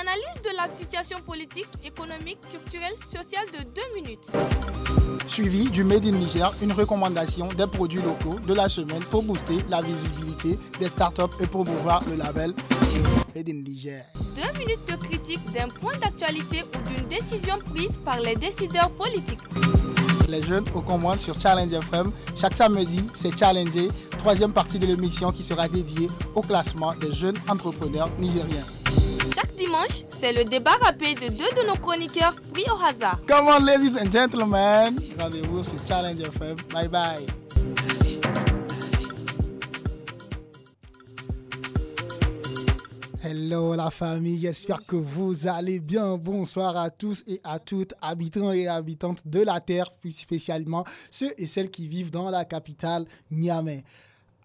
analyse de la situation politique, économique, culturelle, sociale de deux minutes. Suivi du Made in Niger, une recommandation des produits locaux de la semaine pour booster la visibilité des startups et promouvoir le label Made in Niger. Deux minutes de critique d'un point d'actualité ou d'une décision prise par les décideurs politiques. Les jeunes au commandes sur Challenge FM. Chaque samedi, c'est Challenger, troisième partie de l'émission qui sera dédiée au classement des jeunes entrepreneurs nigériens. Dimanche, c'est le débat rapide de deux de nos chroniqueurs pris au hasard. Come on, ladies and gentlemen. Rendez-vous sur FM. Bye bye. Hello la famille, j'espère que vous allez bien. Bonsoir à tous et à toutes, habitants et habitantes de la Terre, plus spécialement ceux et celles qui vivent dans la capitale Niamey.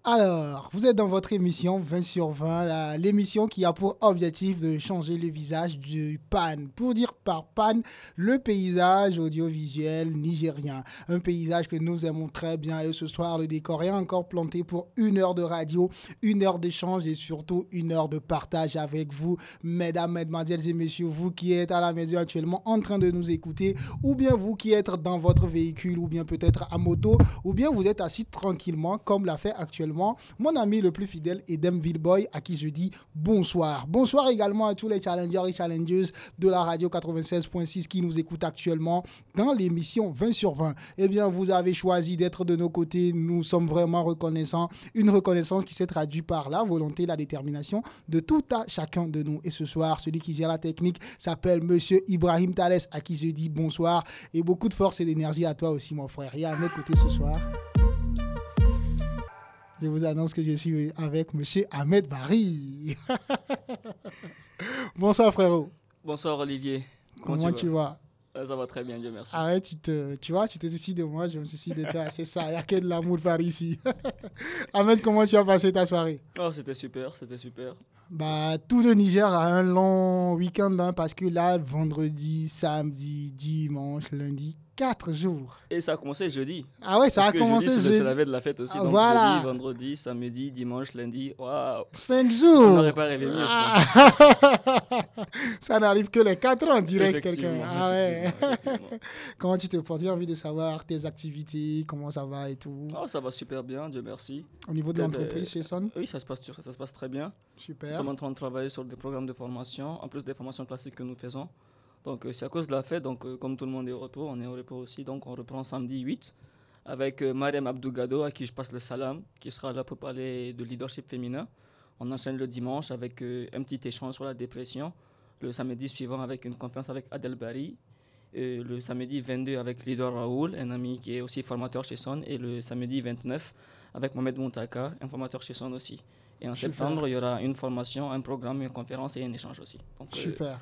Alors, vous êtes dans votre émission 20 sur 20, l'émission qui a pour objectif de changer le visage du PAN. Pour dire par PAN, le paysage audiovisuel nigérien. Un paysage que nous aimons très bien et ce soir, le décor est encore planté pour une heure de radio, une heure d'échange et surtout une heure de partage avec vous, mesdames, mesdemoiselles et messieurs, vous qui êtes à la maison actuellement en train de nous écouter, ou bien vous qui êtes dans votre véhicule, ou bien peut-être à moto, ou bien vous êtes assis tranquillement comme l'a fait actuellement mon ami le plus fidèle, Edem Villeboy, à qui je dis bonsoir. Bonsoir également à tous les challengers et challengers de la radio 96.6 qui nous écoutent actuellement dans l'émission 20 sur 20. Eh bien, vous avez choisi d'être de nos côtés. Nous sommes vraiment reconnaissants. Une reconnaissance qui s'est traduite par la volonté, la détermination de tout à chacun de nous. Et ce soir, celui qui gère la technique s'appelle Monsieur Ibrahim Thalès, à qui je dis bonsoir et beaucoup de force et d'énergie à toi aussi, mon frère. Et à mes côtés ce soir je vous annonce que je suis avec M. Ahmed Barry. Bonsoir frérot. Bonsoir Olivier. Comment, tu, vas, Ça va très bien, Dieu merci. Arrête, tu, te, tu vois, tu te soucies de moi, je me soucie de toi. C'est ça, il n'y a que de l'amour par ici. Ahmed, comment tu as passé ta soirée? Oh, c'était super, c'était super. Bah, tout le Niger a un long week-end hein, parce que là, vendredi, samedi, dimanche, lundi, 4 jours. Et ça a commencé jeudi. Ah ouais, ça a commencé jeudi. C'est la veille de la fête aussi. Ah, donc voilà. jeudi, vendredi, samedi, dimanche, lundi. Waouh. 5 jours. On n'aurait pas rêvé mieux, je pense. ça n'arrive que les 4 ans, dirait quelqu'un. Ah ouais. comment tu te portes? J'ai envie de savoir tes activités, comment ça va et tout. Oh, ça va super bien, Dieu merci. Au niveau de l'entreprise chez Son Oui, ça se, passe, ça se passe très bien. Super. Nous sommes en train de travailler sur des programmes de formation, en plus des formations classiques que nous faisons. Donc euh, c'est à cause de la fête, donc euh, comme tout le monde est au retour, on est au repos aussi. Donc on reprend samedi 8 avec euh, Mariam Abdougado à qui je passe le salam, qui sera là pour parler de leadership féminin. On enchaîne le dimanche avec un petit échange sur la dépression. Le samedi suivant avec une conférence avec Adel Bari. le samedi 22 avec Leader Raoul, un ami qui est aussi formateur chez Son. Et le samedi 29 avec Mohamed Montaka, un formateur chez Son aussi. Et en septembre, il y aura une formation, un programme, une conférence et un échange aussi. Super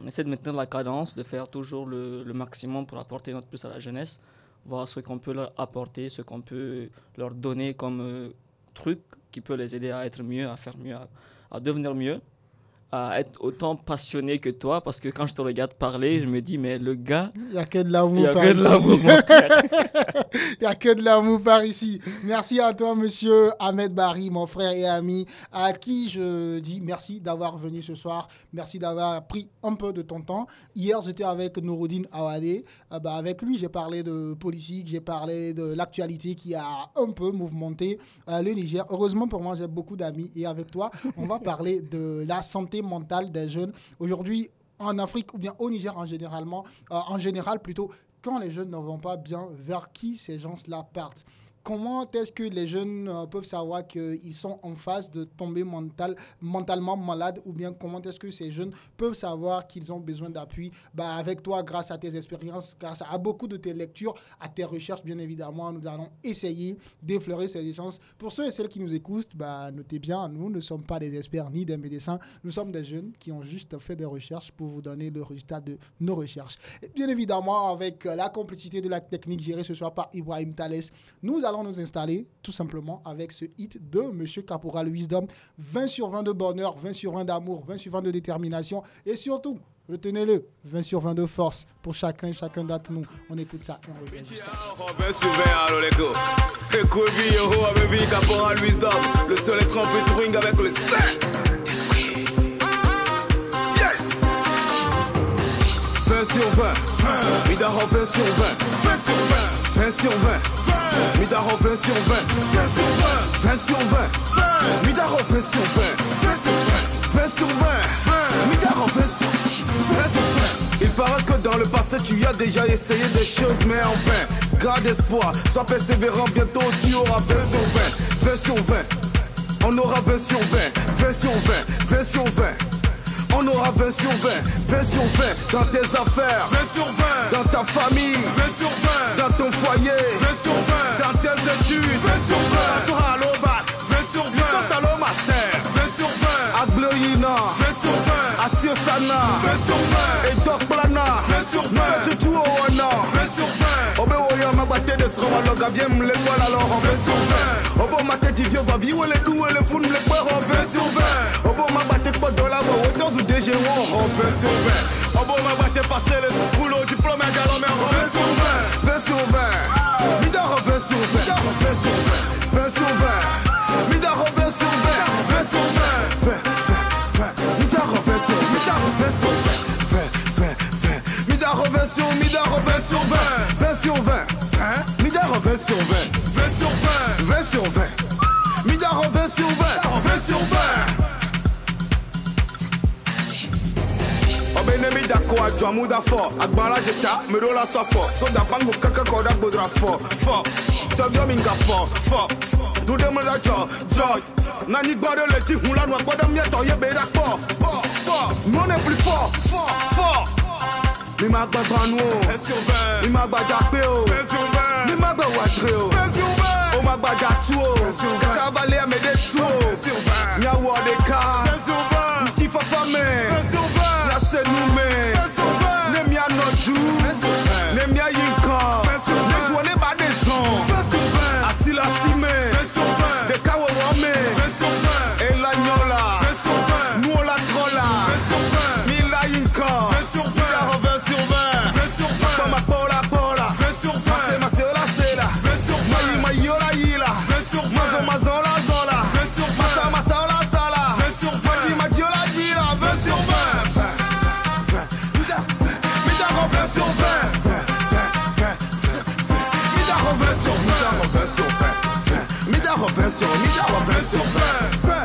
on essaie de maintenir la cadence, de faire toujours le, maximum pour apporter notre plus à la jeunesse, voir ce qu'on peut leur apporter, ce qu'on peut leur donner comme euh, truc qui peut les aider à être mieux, à faire mieux, à devenir mieux à être autant passionné que toi parce que quand je te regarde parler, je me dis, mais le gars. Il n'y a que de l'amour par ici. Il n'y a que de l'amour par ici. Merci à toi, monsieur Ahmed Barry, mon frère et ami, à qui je dis merci d'avoir venu ce soir. Merci d'avoir pris un peu de ton temps. Hier, j'étais avec Nouroudine Awade. Euh, bah, avec lui, j'ai parlé de politique, j'ai parlé de l'actualité qui a un peu mouvementé euh, le Niger. Heureusement pour moi, j'ai beaucoup d'amis. Et avec toi, on va parler de la santé mentale des jeunes. Aujourd'hui, en Afrique ou bien au Niger en, généralement, euh, en général plutôt, quand les jeunes ne vont pas bien, vers qui ces gens-là partent? Comment est-ce que les jeunes euh, peuvent savoir qu'ils sont en phase de tomber mental, mentalement malades ou bien comment est-ce que ces jeunes peuvent savoir qu'ils ont besoin d'appui? Bah, Avec toi, grâce à tes expériences, grâce à beaucoup de tes lectures, à tes recherches, bien évidemment, nous allons essayer d'effleurer ces chances. Pour ceux et celles qui nous écoutent, bah, notez bien, nous ne sommes pas des experts ni des médecins, nous sommes des jeunes qui ont juste fait des recherches pour vous donner le résultat de nos recherches. Bien évidemment, avec la complicité de la technique gérée ce soir par Ibrahim Thalès, nous allons nous installer tout simplement avec ce hit de Monsieur Caporal Wisdom. 20 sur 20 de bonheur, 20 sur 20 d'amour, 20 sur 20 de détermination et surtout, retenez-le, 20 sur 20 de force pour chacun et chacun d'entre nous. On écoute ça et on revient juste après. Le seul être en avec le! 20 sur 20. Midaro 20 sur 20. 20 sur 20. 20 sur 20. Midaro 20 sur 20. 20 sur 20. 20 sur 20. Midaro 20 sur 20. 20 sur 20. 20 sur 20. Midaro 20 sur 20 sur 20. Il paraît que dans le passé tu as déjà essayé des choses mais enfin Garde espoir, sois persévérant bientôt tu auras 20 sur 20 20 sur 20 On aura 20 sur 20 20 sur 20 20 sur 20 on aura 20 sur 20, 20 sur 20 dans tes affaires, 20 sur 20 dans ta famille, 20 sur 20 dans ton foyer, 20 sur 20 dans tes études, 20 sur 20 dans à l'obac, 20 sur 20 à l'eau master, 20 sur 20 à Gloyina, 20 sur 20 à Siosana, 20 sur 20 et Doc Plana, 20 sur 20 tu tues au Wana, 20 sur 20 Oya ma batte de voilà alors 20 sur 20 Obo ma tête vieux va vivre les doués les fous les poires en 20 sur 20 Obo ma batte pas de la voix autant ou DG en 20 sur 20 Obo ma batte passer le boulot diplôme et mi da ko ajo amuda fo agbara jeta mero la so fo so da bango kaka ko da bodra fo fo to bi mi nga fo fo nu de mo da jo jo na ni gboro le ti hun lanu agbodo mi eto ye be da po po po mo ne plus fort. Fort fort. Mi ma gba gbanu o mi ma gba jape o mi ma gba wajire o o ma gba jatu o kaka vale amede tu o mi de ka ti fafa me 20 Mida rend 20 sur Mida rend 20 sur 20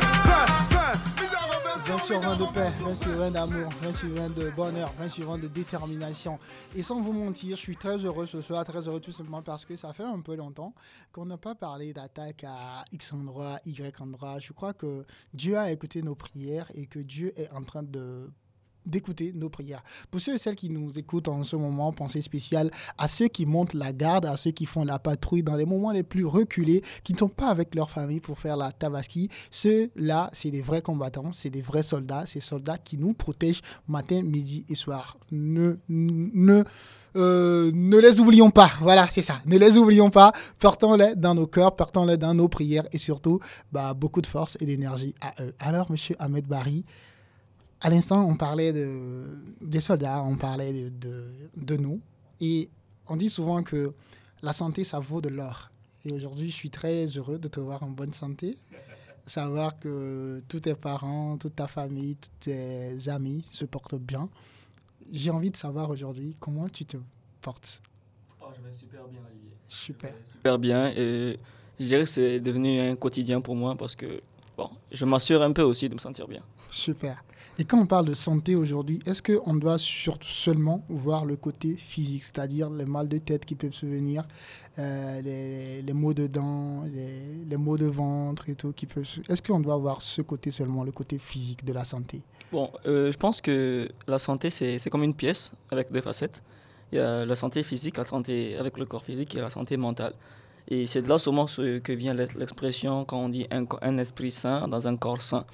20 sur 20 de paix, 20 sur 20 d'amour, 20 sur 20 de bonheur, 20 sur 20 de détermination. Et sans vous mentir, je suis très heureux ce soir, très heureux tout simplement parce que ça fait un peu longtemps qu'on n'a pas parlé d'attaque à X endroit, Y endroit. Je crois que Dieu a écouté nos prières et que Dieu est en train de d'écouter nos prières. Pour ceux et celles qui nous écoutent en ce moment, pensée spéciale à ceux qui montent la garde, à ceux qui font la patrouille dans les moments les plus reculés, qui ne sont pas avec leur famille pour faire la tabaski. Ceux-là, c'est des vrais combattants, c'est des vrais soldats, ces soldats qui nous protègent matin, midi et soir. Ne, ne, euh, ne les oublions pas. Voilà, c'est ça. Ne les oublions pas. Portons-les dans nos cœurs, portons-les dans nos prières et surtout, bah, beaucoup de force et d'énergie à eux. Alors, monsieur Ahmed Barry, à l'instant, on parlait de, des soldats, on parlait de, de, de, nous. Et on dit souvent que la santé, ça vaut de l'or. Et aujourd'hui, je suis très heureux de te voir en bonne santé. Savoir que tous tes parents, toute ta famille, tous tes amis se portent bien. J'ai envie de savoir aujourd'hui comment tu te portes. Oh, je vais super bien, Olivier. Super. Super bien. Et je dirais que c'est devenu un quotidien pour moi parce que bon, je m'assure un peu aussi de me sentir bien. Super. Et quand on parle de santé aujourd'hui, est-ce qu'on doit surtout seulement voir le côté physique, c'est-à-dire les mal de tête qui peuvent se venir, euh, les, maux de dents, les, maux de ventre et tout qui peuvent. Est-ce qu'on doit voir ce côté seulement, le côté physique de la santé? Bon, euh, je pense que la santé, c'est comme une pièce avec deux facettes. Il y a la santé physique, la santé avec le corps physique et la santé mentale. Et c'est de là ce que vient l'expression quand on dit un, un esprit sain dans un corps sain.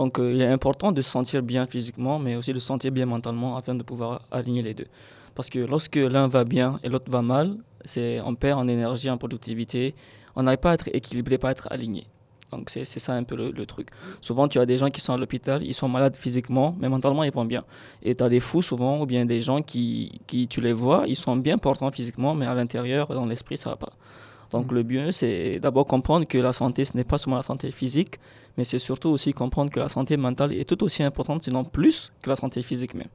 Donc euh, il est important de se sentir bien physiquement, mais aussi de se sentir bien mentalement afin de pouvoir aligner les deux. Parce que lorsque l'un va bien et l'autre va mal, c'est on perd en énergie, en productivité, on n'arrive pas à être équilibré, pas à être aligné. Donc c'est ça un peu le, truc. Souvent tu as des gens qui sont à l'hôpital, ils sont malades physiquement, mais mentalement ils vont bien. Et tu as des fous souvent, ou bien des gens qui, qui, tu les vois, ils sont bien portants physiquement, mais à l'intérieur, dans l'esprit, ça va pas. Donc mmh. le mieux, c'est d'abord comprendre que la santé, ce n'est pas seulement la santé physique, mais c'est surtout aussi comprendre que la santé mentale est tout aussi importante, sinon plus que la santé physique même.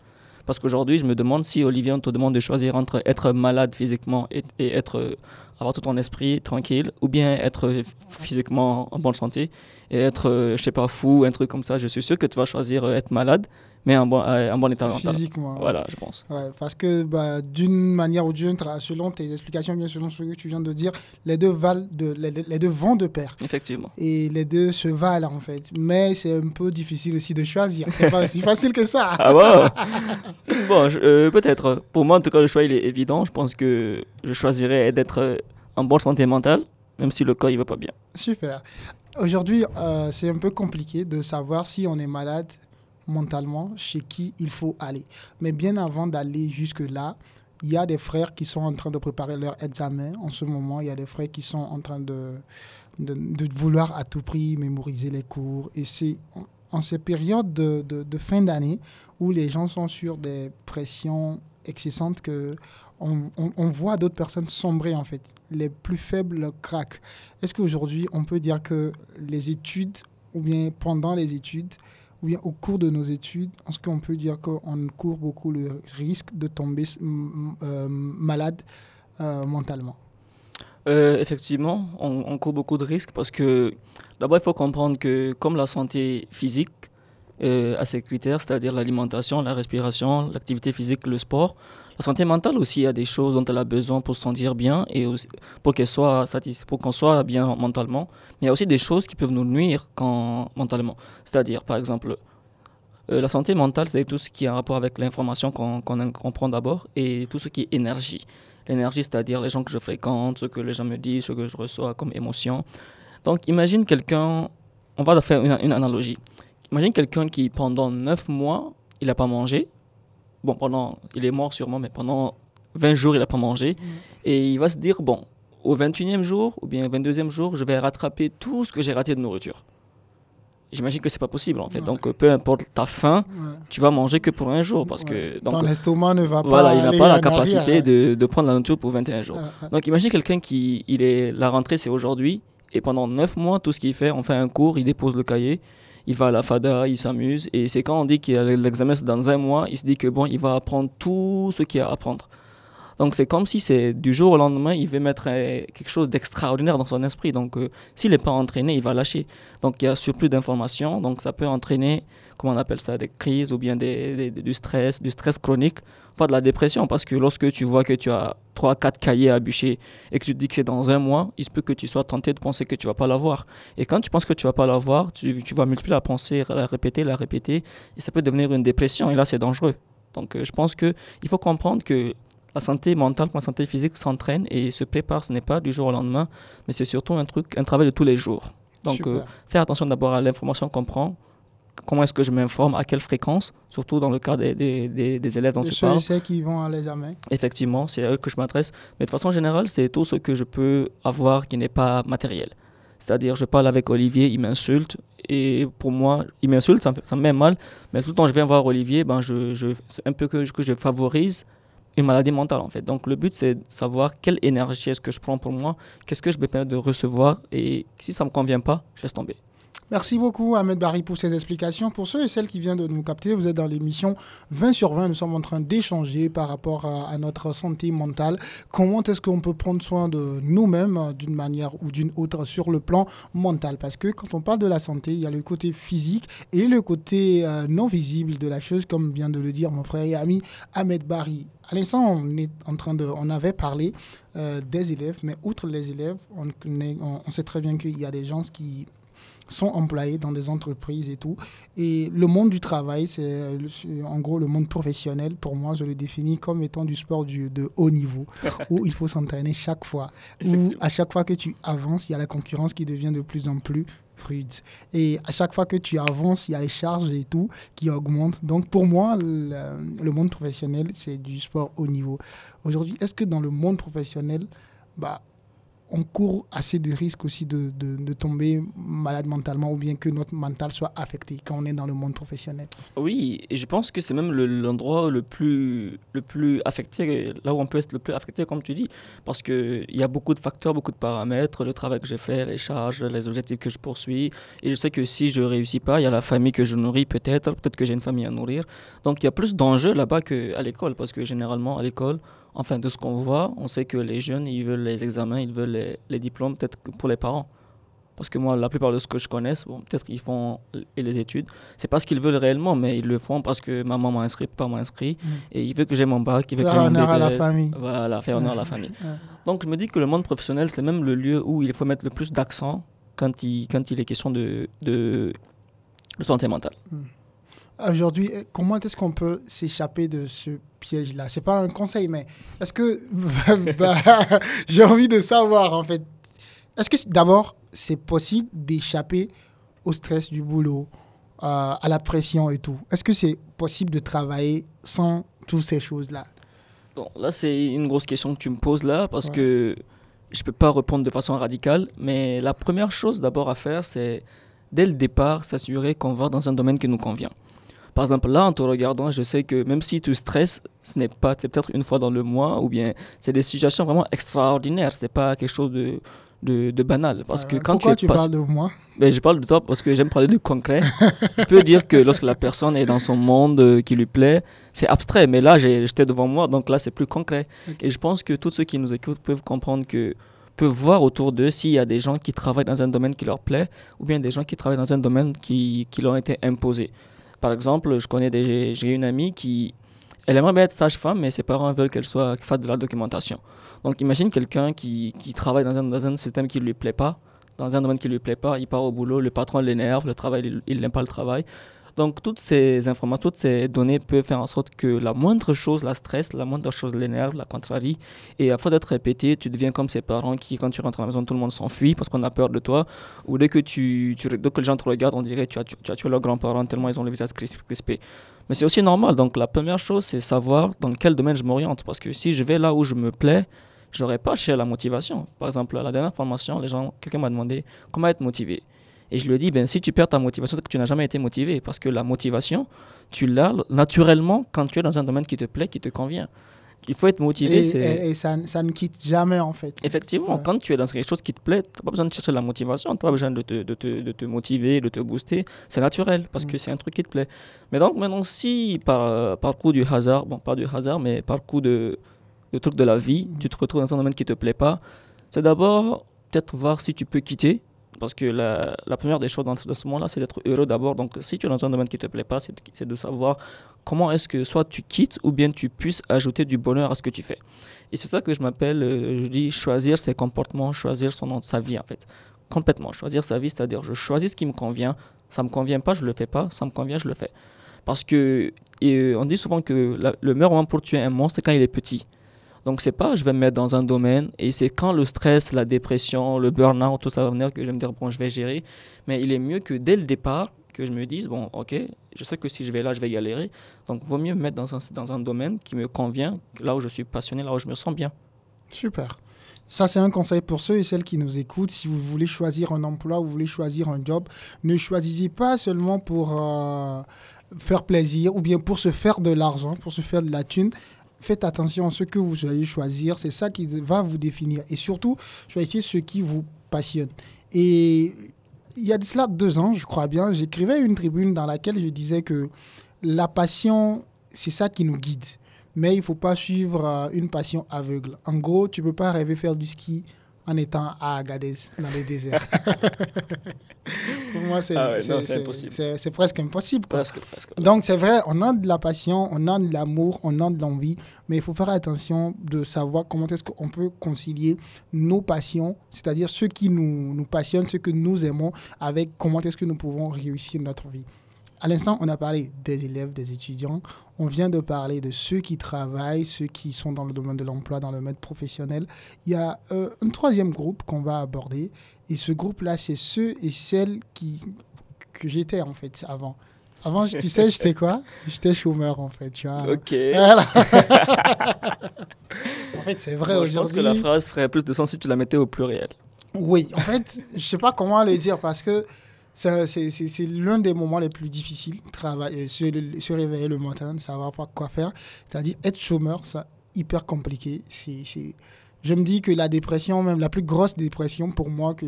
Parce qu'aujourd'hui, je me demande si Olivier, on te demande de choisir entre être malade physiquement et, et être, euh, avoir tout ton esprit tranquille, ou bien être physiquement en bonne santé et être, euh, je sais pas, fou, un truc comme ça. Je suis sûr que tu vas choisir euh, être malade, mais en bon, euh, en bon état mental. Physiquement. ouais. Voilà, je pense. Ouais, parce que bah, d'une manière ou d'une autre, selon tes explications, bien selon ce que tu viens de dire, les deux, valent de, les, les deux vont de pair. Effectivement. Et les deux se valent en fait. Mais c'est un peu difficile aussi de choisir. C'est pas aussi facile que ça. Ah Bon, je- euh, peut-être. Pour moi, en tout cas, le choix, il est évident. Je pense que je choisirais d'être euh, en bonne santé mentale, même si le corps, il va pas bien. Super. Aujourd'hui, euh, c'est un peu compliqué de savoir si on est malade mentalement, chez qui il faut aller. Mais bien avant d'aller jusque-là, il y a des frères qui sont en train de préparer leur examen. En ce moment, il y a des frères qui sont en train de, de, vouloir à tout prix mémoriser les cours. Et c'est en, ces périodes de, de, fin d'année où les gens sont sur des pressions excessantes que on, on- on voit d'autres personnes sombrer en fait. Les plus faibles craquent. Est-ce qu'aujourd'hui, on peut dire que les études, ou bien pendant les études, ou bien au cours de nos études, est-ce qu'on peut dire qu'on court beaucoup le risque de tomber euh, malade euh, mentalement? Euh, effectivement, on, on court beaucoup de risques parce que d'abord, il faut comprendre que comme la santé physique a ses critères, c'est-à-dire l'alimentation, la respiration, l'activité physique, le sport, la santé mentale aussi a des choses dont elle a besoin pour se sentir bien et pour qu'elle soit pour qu'on soit bien mentalement. Mais il y a aussi des choses qui peuvent nous nuire quand, mentalement. C'est-à-dire, par exemple, euh, la santé mentale, c'est tout ce qui a un rapport avec l'information qu'on qu'on qu'on prend d'abord et tout ce qui est énergie. L'énergie, c'est-à-dire les gens que je fréquente, ce que les gens me disent, ce que je reçois comme émotion. Donc, imagine quelqu'un, on va faire une analogie. Imagine quelqu'un qui, pendant 9 mois, il n'a pas mangé. Bon, pendant, il est mort sûrement, mais pendant 20 jours, il n'a pas mangé. Et il va se dire, bon, au 21e jour ou bien 22e jour, je vais rattraper tout ce que j'ai raté de nourriture. J'imagine que c'est pas possible en fait. Ouais. Donc, euh, peu importe ta faim, Ouais. tu vas manger que pour un jour parce Ouais. que donc, Ton estomac ne va pas. voilà, il n'a pas la capacité arrière. de, de prendre la nourriture pour 21 jours. Donc imagine quelqu'un qui, il est, la rentrée c'est aujourd'hui, et pendant 9 mois, tout ce qu'il fait, on fait un cours, il dépose le cahier, il va à la FADA, il s'amuse, et c'est quand on dit que l'examen c'est dans un mois, il se dit que bon, il va apprendre tout ce qu'il y a à apprendre. Donc c'est comme si c'est du jour au lendemain, il veut mettre euh, quelque chose d'extraordinaire dans son esprit. Donc euh, s'il n'est pas entraîné, il va lâcher. Donc il y a surplus d'informations, donc ça peut entraîner, comment on appelle ça, des crises ou bien des, des- du stress, du stress chronique, voire de la dépression. Parce que lorsque tu vois que tu as 3-4 cahiers à bûcher et que tu te dis que c'est dans un mois, il se peut que tu sois tenté de penser que tu vas pas l'avoir. Et quand tu penses que tu vas pas l'avoir, tu, tu vas multiplier la pensée, la répéter, la répéter, et ça peut devenir une dépression, et là c'est dangereux. Donc euh, je pense qu'il faut comprendre que la santé mentale comme la santé physique s'entraîne et se prépare, ce n'est pas du jour au lendemain, mais c'est surtout un truc, un travail de tous les jours. Donc euh, faire attention d'abord à l'information qu'on prend, comment est-ce que je m'informe, à quelle fréquence, surtout dans le cas des, des, des, des élèves dont de tu ceux parles. celles qui vont à l'examen. Effectivement, c'est à eux que je m'adresse. Mais de façon générale, c'est tout ce que je peux avoir qui n'est pas matériel. C'est-à-dire, je parle avec Olivier, il m'insulte. Et pour moi, il m'insulte, ça, ça me met mal. Mais tout le temps je viens voir Olivier, ben je, je, c'est un peu que, que je favorise une maladie mentale, en fait. Donc, le but, c'est de savoir quelle énergie est-ce que je prends pour moi, qu'est-ce que je me permets de recevoir. Et si ça ne me convient pas, je laisse tomber. Merci beaucoup Ahmed Barry pour ces explications. Pour ceux et celles qui viennent de nous capter, vous êtes dans l'émission 20 sur 20. Nous sommes en train d'échanger par rapport à, notre santé mentale. Comment est-ce qu'on peut prendre soin de nous-mêmes euh, d'une manière ou d'une autre sur le plan mental? Parce que quand on parle de la santé, il y a le côté physique et le côté euh, non visible de la chose, comme vient de le dire mon frère et ami Ahmed Barry. À l'instant, on est en train de, on avait parlé euh, des élèves, mais outre les élèves, on- on sait très bien qu'il y a des gens qui sont employés dans des entreprises et tout. Et le monde du travail, c'est en gros le monde professionnel. Pour moi, je le définis comme étant du sport du, de haut niveau, où il faut s'entraîner chaque fois. Où à chaque fois que tu avances, il y a la concurrence qui devient de plus en plus rude. Et à chaque fois que tu avances, il y a les charges et tout qui augmentent. Donc pour moi, le, le monde professionnel, c'est du sport haut niveau. Aujourd'hui, est-ce que dans le monde professionnel, bah, on court assez de risques aussi de, de, tomber malade mentalement ou bien que notre mental soit affecté quand on est dans le monde professionnel. Oui, et je pense que c'est même l'endroit le, plus, le plus affecté, là où on peut être le plus affecté, comme tu dis, parce qu'il y a beaucoup de facteurs, beaucoup de paramètres, le travail que j'ai fait, les charges, les objectifs que je poursuis, et je sais que si je réussis pas, il y a la famille que je nourris peut-être, peut-être que j'ai une famille à nourrir. Donc il y a plus d'enjeux là-bas qu'à l'école, parce que généralement à l'école, enfin de ce qu'on voit, on sait que les jeunes, ils veulent les examens, ils veulent les, diplômes, peut-être pour les parents. Parce que moi, la plupart de ce que je connais, bon, peut-être qu'ils font les études. C'est pas ce qu'ils veulent réellement, mais ils le font parce que maman m'a inscrit, papa m'a inscrit. Mm. Et il veut que j'ai mon bac, il veut faire que j'ai honneur à la famille. Voilà, faire honneur à la famille. Donc je me dis que le monde professionnel, c'est même le lieu où il faut mettre le plus d'accent quand il, quand il est question de, de, santé mentale. Mm. Aujourd'hui, comment est-ce qu'on peut s'échapper de ce piège-là? C'est pas un conseil, mais est-ce que bah, j'ai envie de savoir en fait. Est-ce que d'abord c'est possible d'échapper au stress du boulot, euh, à la pression et tout? Est-ce que c'est possible de travailler sans toutes ces choses-là? Bon, là c'est une grosse question que tu me poses là parce que je peux pas répondre de façon radicale, mais la première chose d'abord à faire, c'est dès le départ s'assurer qu'on va dans un domaine qui nous convient. Par exemple, là, en te regardant, je sais que même si tu stresses, ce n'est pas, c'est peut-être une fois dans le mois, ou bien c'est des situations vraiment extraordinaires. C'est pas quelque chose de, de, banal. Parce que quand Pourquoi tu, parles de moi? Ben, Je parle de toi parce que j'aime parler de concret. je peux dire que lorsque la personne est dans son monde euh, qui lui plaît, c'est abstrait. Mais là, j'étais devant moi, donc là, c'est plus concret. Et je pense que tous ceux qui nous écoutent peuvent comprendre que peuvent voir autour d'eux s'il y a des gens qui travaillent dans un domaine qui leur plaît ou bien des gens qui travaillent dans un domaine qui, qui leur a été imposé. Par exemple, je connais j'ai une amie qui, elle aimerait bien être sage-femme, mais ses parents veulent qu'elle soit fasse de la documentation. Donc imagine quelqu'un qui, travaille dans un, dans système qui ne lui plaît pas, dans un domaine qui ne lui plaît pas, il part au boulot, le patron l'énerve, le travail, il n'aime pas le travail. Donc toutes ces informations, toutes ces données peuvent faire en sorte que la moindre chose la stresse, la moindre chose l'énerve, la contrarie. Et à force d'être répété, tu deviens comme ces parents qui, quand tu rentres à la maison, tout le monde s'enfuit parce qu'on a peur de toi. Ou dès que, tu, tu, dès que les gens te regardent, on dirait que tu as, tu, as tué leurs grands-parents tellement ils ont le visage crispé. Mais c'est aussi normal. Donc la première chose, c'est savoir dans quel domaine je m'oriente. Parce que si je vais là où je me plais, je n'aurai pas cherché la motivation. Par exemple, la dernière formation, les gens, quelqu'un m'a demandé comment être motivé. Et je lui dis, ben, si tu perds ta motivation, c'est que tu n'as jamais été motivé. Parce que la motivation, tu l'as naturellement quand tu es dans un domaine qui te plaît, qui te convient. Il faut être motivé. Et, et, ça, ça, ne quitte jamais, en fait. Effectivement, quand tu es dans quelque chose qui te plaît, tu n'as pas besoin de chercher la motivation, tu n'as pas besoin de te, de, te, de te, motiver, de te booster. C'est naturel, parce que mm. c'est un truc qui te plaît. Mais donc, maintenant, si par, par coup du hasard, bon, pas du hasard, mais par coup de, de truc de la vie, mm. tu te retrouves dans un domaine qui ne te plaît pas, c'est d'abord peut-être voir si tu peux quitter parce que la, première des choses dans, ce moment-là, c'est d'être heureux d'abord. Donc, si tu es dans un domaine qui ne te plaît pas, c'est de savoir comment est-ce que soit tu quittes ou bien tu puisses ajouter du bonheur à ce que tu fais. Et c'est ça que je m'appelle, euh, je dis, choisir ses comportements, choisir son, sa vie en fait. Complètement. Choisir sa vie, c'est-à-dire je choisis ce qui me convient. Ça ne me convient pas, je ne le fais pas. Ça me convient, je le fais. Parce que et on dit souvent que le meilleur moment pour tuer un monstre, c'est quand il est petit. Donc c'est pas je vais me mettre dans un domaine et c'est quand le stress, la dépression, le burn-out, tout ça va venir que je vais me dire bon je vais gérer. Mais il est mieux que dès le départ que je me dise bon ok je sais que si je vais là je vais galérer. Donc vaut mieux me mettre dans un, dans un domaine qui me convient, là où je suis passionné, là où je me sens bien. Super. Ça, c'est un conseil pour ceux et celles qui nous écoutent. Si vous voulez choisir un emploi, vous voulez choisir un job, ne choisissez pas seulement pour euh, faire plaisir ou bien pour se faire de l'argent, pour se faire de la thune faites attention à ce que vous allez choisir. C'est ça qui va vous définir. Et surtout, choisissez ce qui vous passionne. Et il y a de cela deux ans, je crois bien, j'écrivais une tribune dans laquelle je disais que la passion, c'est ça qui nous guide. Mais il ne faut pas suivre euh, une passion aveugle. En gros, tu ne peux pas rêver faire du ski en étant à Agadez, dans les déserts. Pour moi, c'est ah presque impossible. Presque, presque, Donc, c'est vrai, on a de la passion, on a de l'amour, on a de l'envie, mais il faut faire attention de savoir comment est-ce qu'on peut concilier nos passions, c'est-à-dire ce qui nous, nous passionne, ce que nous aimons, avec comment est-ce que nous pouvons réussir notre vie. À l'instant, on a parlé des élèves, des étudiants. On vient de parler de ceux qui travaillent, ceux qui sont dans le domaine de l'emploi, dans le domaine professionnel. Il y a euh, un troisième groupe qu'on va aborder. Et ce groupe-là, c'est ceux et celles qui, que j'étais en fait avant. Avant, tu sais, j'étais quoi? J'étais chômeur, en fait. Tu vois. Ok. Voilà. en fait, c'est vrai Moi, je pense que la aujourd'hui. phrase ferait plus de sens si tu la mettais au pluriel. Oui, en fait, je sais pas comment le dire parce que c'est l'un des moments les plus difficiles, travailler, se, se réveiller le matin, ne savoir pas quoi faire. C'est-à-dire être chômeur, c'est hyper compliqué. C'est- je me dis que la dépression, même la plus grosse dépression pour moi que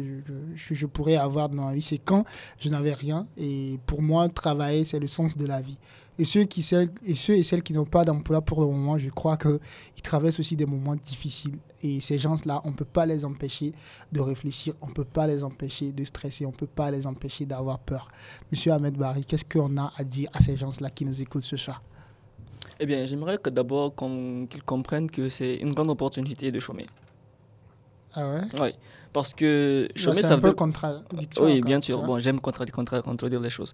je, pourrais avoir dans ma vie, c'est quand je n'avais rien. Et pour moi, travailler, c'est le sens de la vie. Et ceux, qui, et ceux et celles qui n'ont pas d'emploi pour le moment, je crois qu'ils traversent aussi des moments difficiles. Et ces gens-là, on ne peut pas les empêcher de réfléchir, on ne peut pas les empêcher de stresser, on ne peut pas les empêcher d'avoir peur. Monsieur Ahmed Barry, qu'est-ce qu'on a à dire à ces gens-là qui nous écoutent ce soir? Eh bien, j'aimerais que d'abord qu'on- qu'ils comprennent que c'est une grande opportunité de chômer. Ah ouais? Oui. Parce que Bah, chômer, C'est ça un peu veut. contradictoire. Oui, bien sûr. Bon, j'aime contredire, contredire, contredire les choses.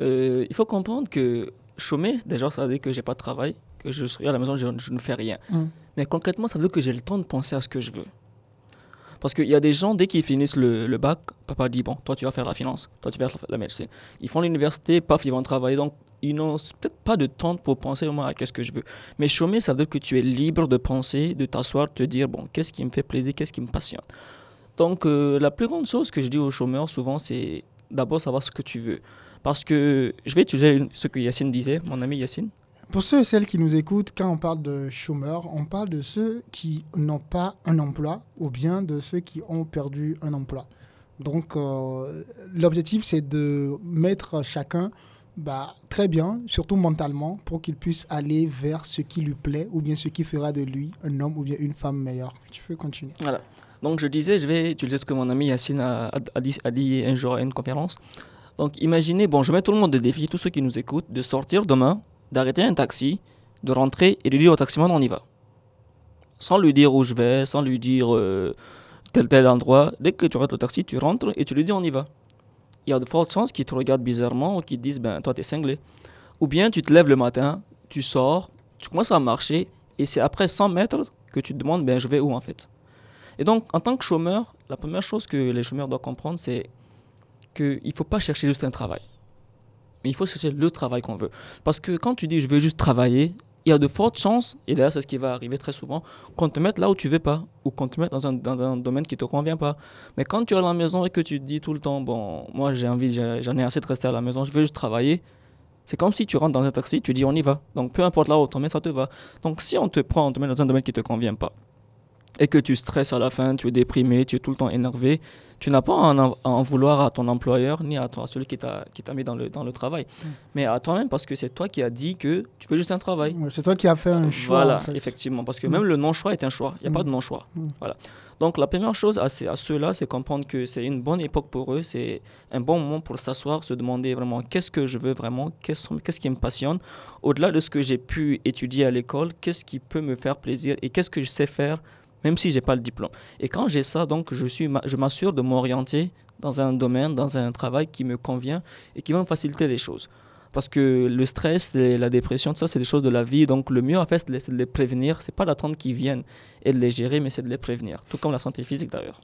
Euh, il faut comprendre que chômer, déjà, ça veut dire que j'ai pas de travail, que je suis à la maison, je, je ne fais rien. Mm. Mais concrètement, ça veut dire que j'ai le temps de penser à ce que je veux. Parce qu'il y a des gens, dès qu'ils finissent le, le bac, papa dit, bon, toi tu vas faire la finance, toi tu vas faire la médecine. Ils font l'université, paf, ils vont travailler. Donc, ils n'ont peut-être pas de temps pour penser vraiment à qu'est-ce que je veux. Mais chômer, ça veut dire que tu es libre de penser, de t'asseoir, de te dire, bon, qu'est-ce qui me fait plaisir, qu'est-ce qui me passionne. Donc, euh, la plus grande chose que je dis aux chômeurs souvent, c'est d'abord savoir ce que tu veux. Parce que je vais utiliser ce que Yacine disait, mon ami Yacine. Pour ceux et celles qui nous écoutent, quand on parle de chômeurs, on parle de ceux qui n'ont pas un emploi ou bien de ceux qui ont perdu un emploi. Donc, euh, l'objectif, c'est de mettre chacun bah, très bien, surtout mentalement, pour qu'il puisse aller vers ce qui lui plaît ou bien ce qui fera de lui un homme ou bien une femme meilleure. Tu peux continuer. Donc, je disais, je vais utiliser ce que mon ami Yacine a dit un jour à une conférence. Donc, imaginez, bon, je mets tout le monde de défi, tous ceux qui nous écoutent, de sortir demain, d'arrêter un taxi, de rentrer et de dire au taximan, on y va. Sans lui dire où je vais, sans lui dire euh, tel tel endroit. Dès que tu arrêtes le taxi, tu rentres et tu lui dis, on y va. Il y a de fortes chances qu'ils te regardent bizarrement ou qu'ils disent, ben, toi, t'es cinglé. Ou bien tu te lèves le matin, tu sors, tu commences à marcher et c'est après 100 mètres que tu te demandes, ben, je vais où en fait. Et donc, en tant que chômeur, la première chose que les chômeurs doivent comprendre, c'est qu'il ne faut pas chercher juste un travail. Mais il faut chercher le travail qu'on veut. Parce que quand tu dis je veux juste travailler, il y a de fortes chances, et d'ailleurs c'est ce qui va arriver très souvent, qu'on te mette là où tu veux pas, ou qu'on te mette dans un, domaine qui te convient pas. Mais quand tu es à la maison et que tu dis tout le temps, bon, moi j'ai envie, j'en ai assez de rester à la maison, je veux juste travailler, c'est comme si tu rentres dans un taxi, tu dis on y va. Donc peu importe là où on te met, ça te va. Donc si on te prend, on te met dans un domaine qui te convient pas, et que tu stresses à la fin, tu es déprimé, tu es tout le temps énervé, tu n'as pas à en, à en vouloir à ton employeur ni à, toi, à celui qui t'a mis dans le, dans le travail, mais à toi-même parce que c'est toi qui as dit que tu veux juste un travail. Ouais, c'est toi qui as fait un choix. Voilà, en fait. effectivement, parce que Mm. même le non-choix est un choix, il n'y a pas Mm. de non-choix. Mm. Voilà. Donc la première chose à, ceux-là, c'est comprendre que c'est une bonne époque pour eux, c'est un bon moment pour s'asseoir, se demander vraiment qu'est-ce que je veux vraiment, qu'est-ce qu'est-ce qui me passionne, au-delà de ce que j'ai pu étudier à l'école, qu'est-ce qui peut me faire plaisir et qu'est-ce que je sais faire même si j'ai pas le diplôme. Et quand j'ai ça, donc je suis, je m'assure de m'orienter dans un domaine, dans un travail qui me convient et qui va me faciliter les choses. Parce que le stress, la dépression, tout ça, c'est des choses de la vie. Donc le mieux de les- c'est de les prévenir. C'est pas d'attendre qu'ils viennent et de les gérer, mais c'est de les prévenir. Tout comme la santé physique d'ailleurs.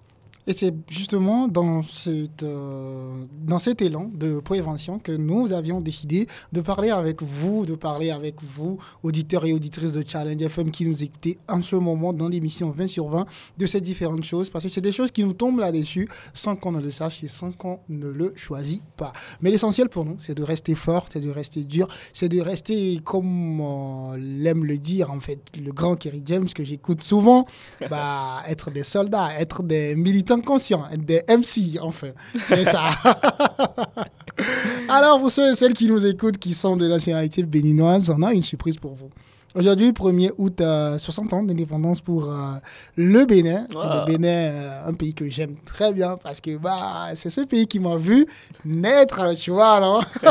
Et c'est justement dans, cette, euh, dans cet élan de prévention que nous avions décidé de parler avec vous, de parler avec vous, auditeurs et auditrices de Challenge FM qui nous écoutez en ce moment dans l'émission 20 sur 20 de ces différentes choses, parce que c'est des choses qui nous tombent là-dessus sans qu'on ne le sache et sans qu'on ne le choisit pas. Mais l'essentiel pour nous, c'est de rester fort, c'est de rester dur, c'est de rester comme euh, l'aime le dire en fait le grand Kerry James que j'écoute souvent, bah, être des soldats, être des militants conscients, être des MC, enfin. C'est ça. Alors, pour ceux et celles qui nous écoutent, qui sont de nationalité béninoise, on a une surprise pour vous. Aujourd'hui, 1er août, euh, 60 ans d'indépendance pour euh, le Bénin. Wow. Le Bénin, euh, un pays que j'aime très bien parce que bah, c'est ce pays qui m'a vu naître, tu vois, non?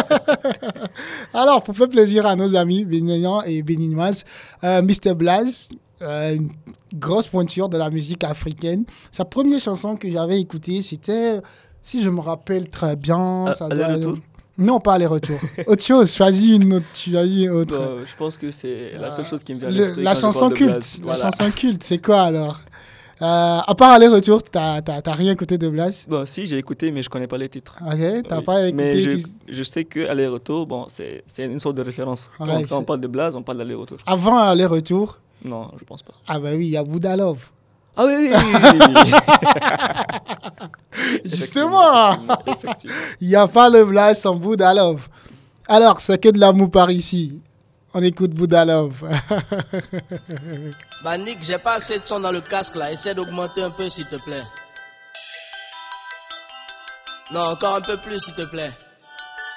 Alors, pour faire plaisir à nos amis béninois et béninoises, euh, Mr. Blaze, euh, une grosse pointure de la musique africaine. Sa première chanson que j'avais écoutée, c'était, si je me rappelle très bien, Ah, ça doit- Non, pas les retours. autre chose, choisis une autre. Choisis autre. Euh, je pense que c'est la seule chose qui me vient à Le- l'esprit. la chanson culte. La chanson culte, c'est quoi alors? À part aller-retour, t'as t'as rien écouté de Blaze? Bon, si, j'ai écouté, mais je connais pas les titres. Ok, t'as Oui. pas écouté. Mais je, tu- je sais que aller-retour, bon, c'est c'est une sorte de référence. Quand- Ouais, quand, on parle de Blaze, on parle d'aller-retour. Avant aller-retour, Non, je pense pas. ah bah oui, il y a Bouddha Love. Ah oui, oui, oui, oui. Justement, il n'y a pas le Blaze sans Bouddha Love. Alors, c'est que de l'amour par ici. On écoute Bouddha Love. Bah Nick, j'ai pas assez de son dans le casque là, essaie d'augmenter un peu s'il te plaît. Non, encore un peu plus s'il te plaît.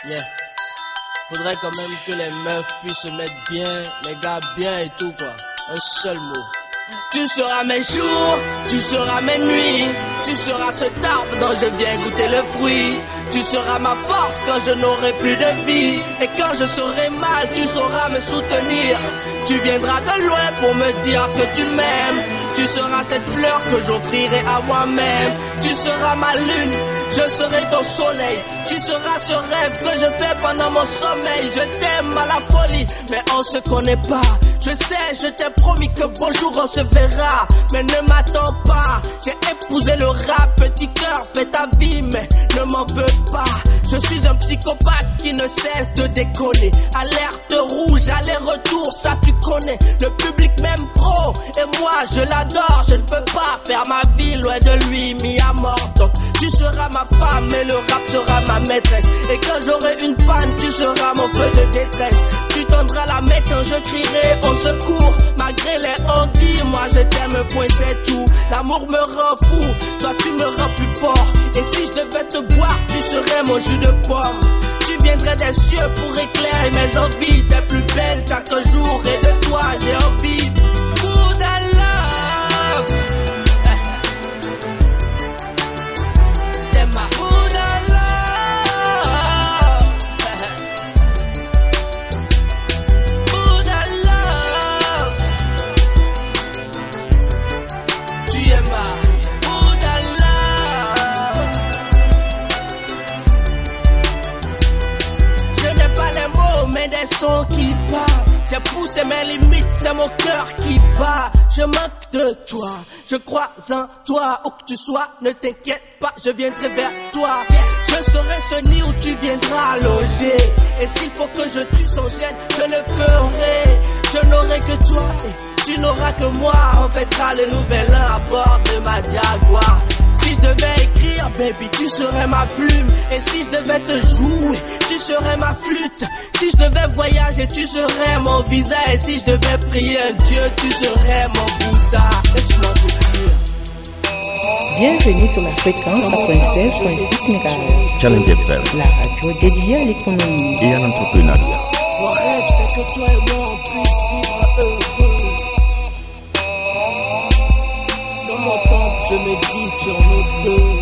Yeah. Faudrait quand même que les meufs puissent se mettre bien, les gars bien et tout quoi. Un seul mot. Tu seras mes jours, tu seras mes nuits, tu seras cet arbre dont je viens goûter le fruit. Tu seras ma force quand je n'aurai plus de vie. Et quand je serai mal, tu sauras me soutenir. Tu viendras de loin pour me dire que tu m'aimes. Tu seras cette fleur que j'offrirai à moi-même. Tu seras ma lune, je serai ton soleil. Tu seras ce rêve que je fais pendant mon sommeil. Je t'aime à la folie, mais on se connaît pas. Je sais, je t'ai promis que bonjour on se verra. Mais ne m'attends pas, j'ai épousé le rap. Petit cœur, fais ta vie, mais ne m'en veux pas. Je suis un psychopathe qui ne cesse de déconner. Alerte rouge, aller-retour, ça tu connais. Le public m'aime trop, et moi je l'adore. Je ne peux pas faire ma vie loin de lui, mis à mort. Tu seras ma femme et le rap sera ma maîtresse. Et quand j'aurai une panne, tu seras mon feu de détresse. Tu tendras la main quand je crierai au secours. Malgré les handies, moi je t'aime, point c'est tout. L'amour me rend fou, toi tu me rends plus fort. Et si je devais te boire, tu serais mon jus de pomme. Tu viendrais des cieux pour éclairer mes envies. T'es plus belle chaque jour et de toi j'ai envie. J'ai poussé mes limites, c'est mon cœur qui bat. Je manque de toi, je crois en toi. Où que tu sois, ne t'inquiète pas, je viendrai vers toi. Je serai ce nid où tu viendras loger. Et s'il faut que je tue son gène, je le ferai. Je n'aurai que toi, tu n'auras que moi. On fêtera le nouvel an à bord de ma Jaguar. Si je devais écrire, baby, tu serais ma plume. Et si je devais te jouer, tu serais ma flûte. Si je devais voyager, tu serais mon visa. Et si je devais prier un Dieu, tu serais mon Bouddha. Laisse-moi te dire. Bienvenue sur la fréquence 96.6 MHz, Challenge FM la radio dédiée à l'économie. et à l'entrepreneuriat. Mon rêve, c'est que toi et moi, on puisse vivre heureux. Dans mon temple, je médite sur nous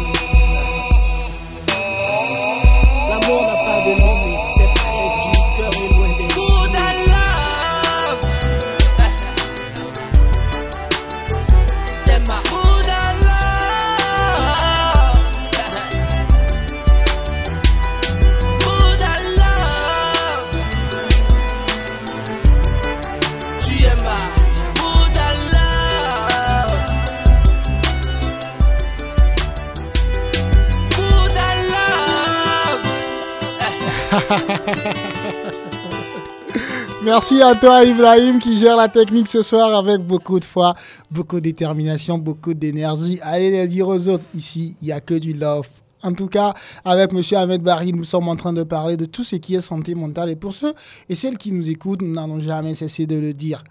Merci à toi, Ibrahim, qui gère la technique ce soir avec beaucoup de foi, beaucoup de détermination, beaucoup d'énergie. Allez les dire aux autres, ici, il n'y a que du love. En tout cas, avec Monsieur Ahmed Barry, nous sommes en train de parler de tout ce qui est santé mentale. Et pour ceux et celles qui nous écoutent, nous n'allons jamais cesser de le dire.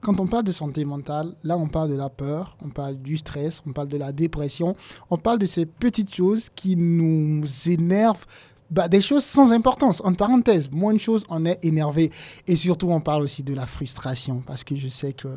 Quand on parle de santé mentale, là, on parle de la peur, on parle du stress, on parle de la dépression, on parle de ces petites choses qui nous énervent bah, des choses sans importance. En parenthèse, moins de choses, on est énervé. Et surtout, on parle aussi de la frustration, parce que je sais que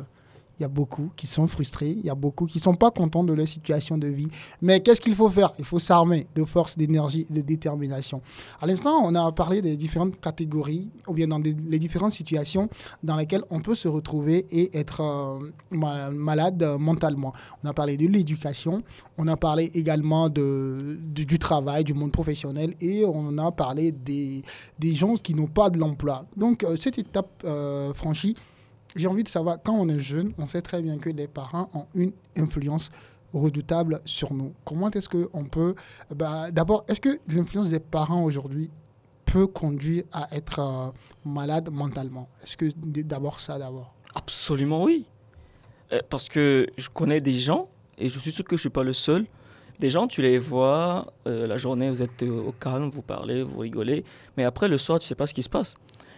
il y a beaucoup qui sont frustrés, il y a beaucoup qui sont pas contents de leur situation de vie. Mais qu'est-ce qu'il faut faire? Il faut s'armer de force, d'énergie, de détermination. À l'instant, on a parlé des différentes catégories, ou bien dans les différentes situations dans lesquelles on peut se retrouver et être euh, ma- malade euh, mentalement. On a parlé de l'éducation, on a parlé également de, du, travail, du monde professionnel, et on a parlé des, des gens qui n'ont pas de l'emploi. Donc, euh, cette étape franchie, j'ai envie de savoir, quand on est jeune, on sait très bien que les parents ont une influence redoutable sur nous. Comment est-ce qu'on peut... Bah, D'abord, est-ce que l'influence des parents aujourd'hui peut conduire à être euh, malade mentalement? Est-ce que d'abord ça d'abord? Absolument oui. Euh, Parce que je connais des gens, et je suis sûr que je ne suis pas le seul, des gens, tu les vois, euh, la journée, vous êtes au calme, vous parlez, vous rigolez, mais après, le soir, tu ne sais pas ce qui se passe.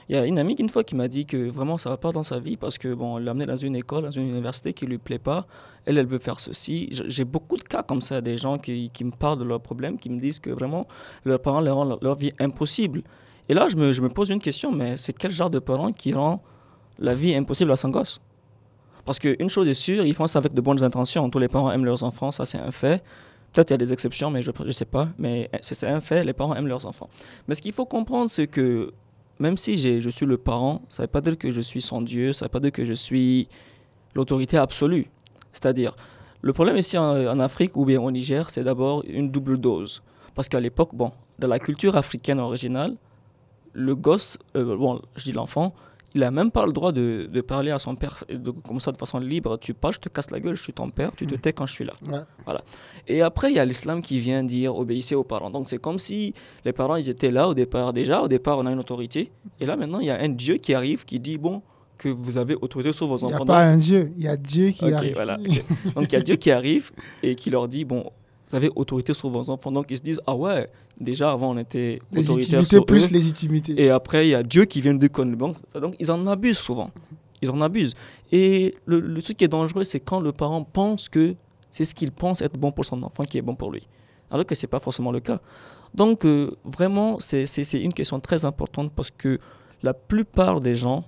Il y a une amie une fois qui m'a dit que vraiment ça va pas dans sa vie parce que bon, on l'a amenée dans une école, dans une université qui lui plaît pas. Elle, elle veut faire ceci. J'ai beaucoup de cas comme ça, des gens qui, qui me parlent de leurs problèmes, qui me disent que vraiment leurs parents leur rendent leur, vie impossible. Et là, je me, je me pose une question, mais c'est quel genre de parent qui rend la vie impossible à son gosse? Parce qu'une chose est sûre, ils font ça avec de bonnes intentions. Tous les parents aiment leurs enfants, ça c'est un fait. Peut-être il y a des exceptions, mais je ne sais pas. Mais c'est c'est un fait, les parents aiment leurs enfants. Mais ce qu'il faut comprendre, c'est que même si je suis le parent, ça ne veut pas dire que je suis son Dieu, ça ne veut pas dire que je suis l'autorité absolue. C'est-à-dire, le problème ici en, en Afrique ou bien au Niger, c'est d'abord une double dose. Parce qu'à l'époque, bon, dans la culture africaine originale, le gosse, euh, bon, je dis l'enfant, il a même pas le droit de, de parler à son père de, comme ça de façon libre. Tu parles, je te casse la gueule, je suis ton père, tu te tais quand je suis là. Ouais. Et après, il y a l'islam qui vient dire obéissez aux parents. Donc c'est comme si les parents, ils étaient là au départ déjà. Au départ, on a une autorité. Et là, maintenant, il y a un Dieu qui arrive qui dit bon, que vous avez autorité sur vos Il n'y enfants. a pas un Dieu, il y a Dieu qui arrive. voilà. Donc il y a Dieu qui arrive et qui leur dit bon, vous avez autorité sur vos enfants. Donc ils se disent ah ouais, déjà avant on était autoritaire sur plus eux. légitimité. Et après il y a Dieu qui vient de déconner. Donc, donc ils en abusent souvent. Ils en abusent. Et le, le truc qui est dangereux, c'est quand le parent pense que c'est ce qu'il pense être bon pour son enfant qui est bon pour lui. Alors que ce n'est pas forcément le cas. Donc euh, vraiment, c'est une question très importante parce que la plupart des gens,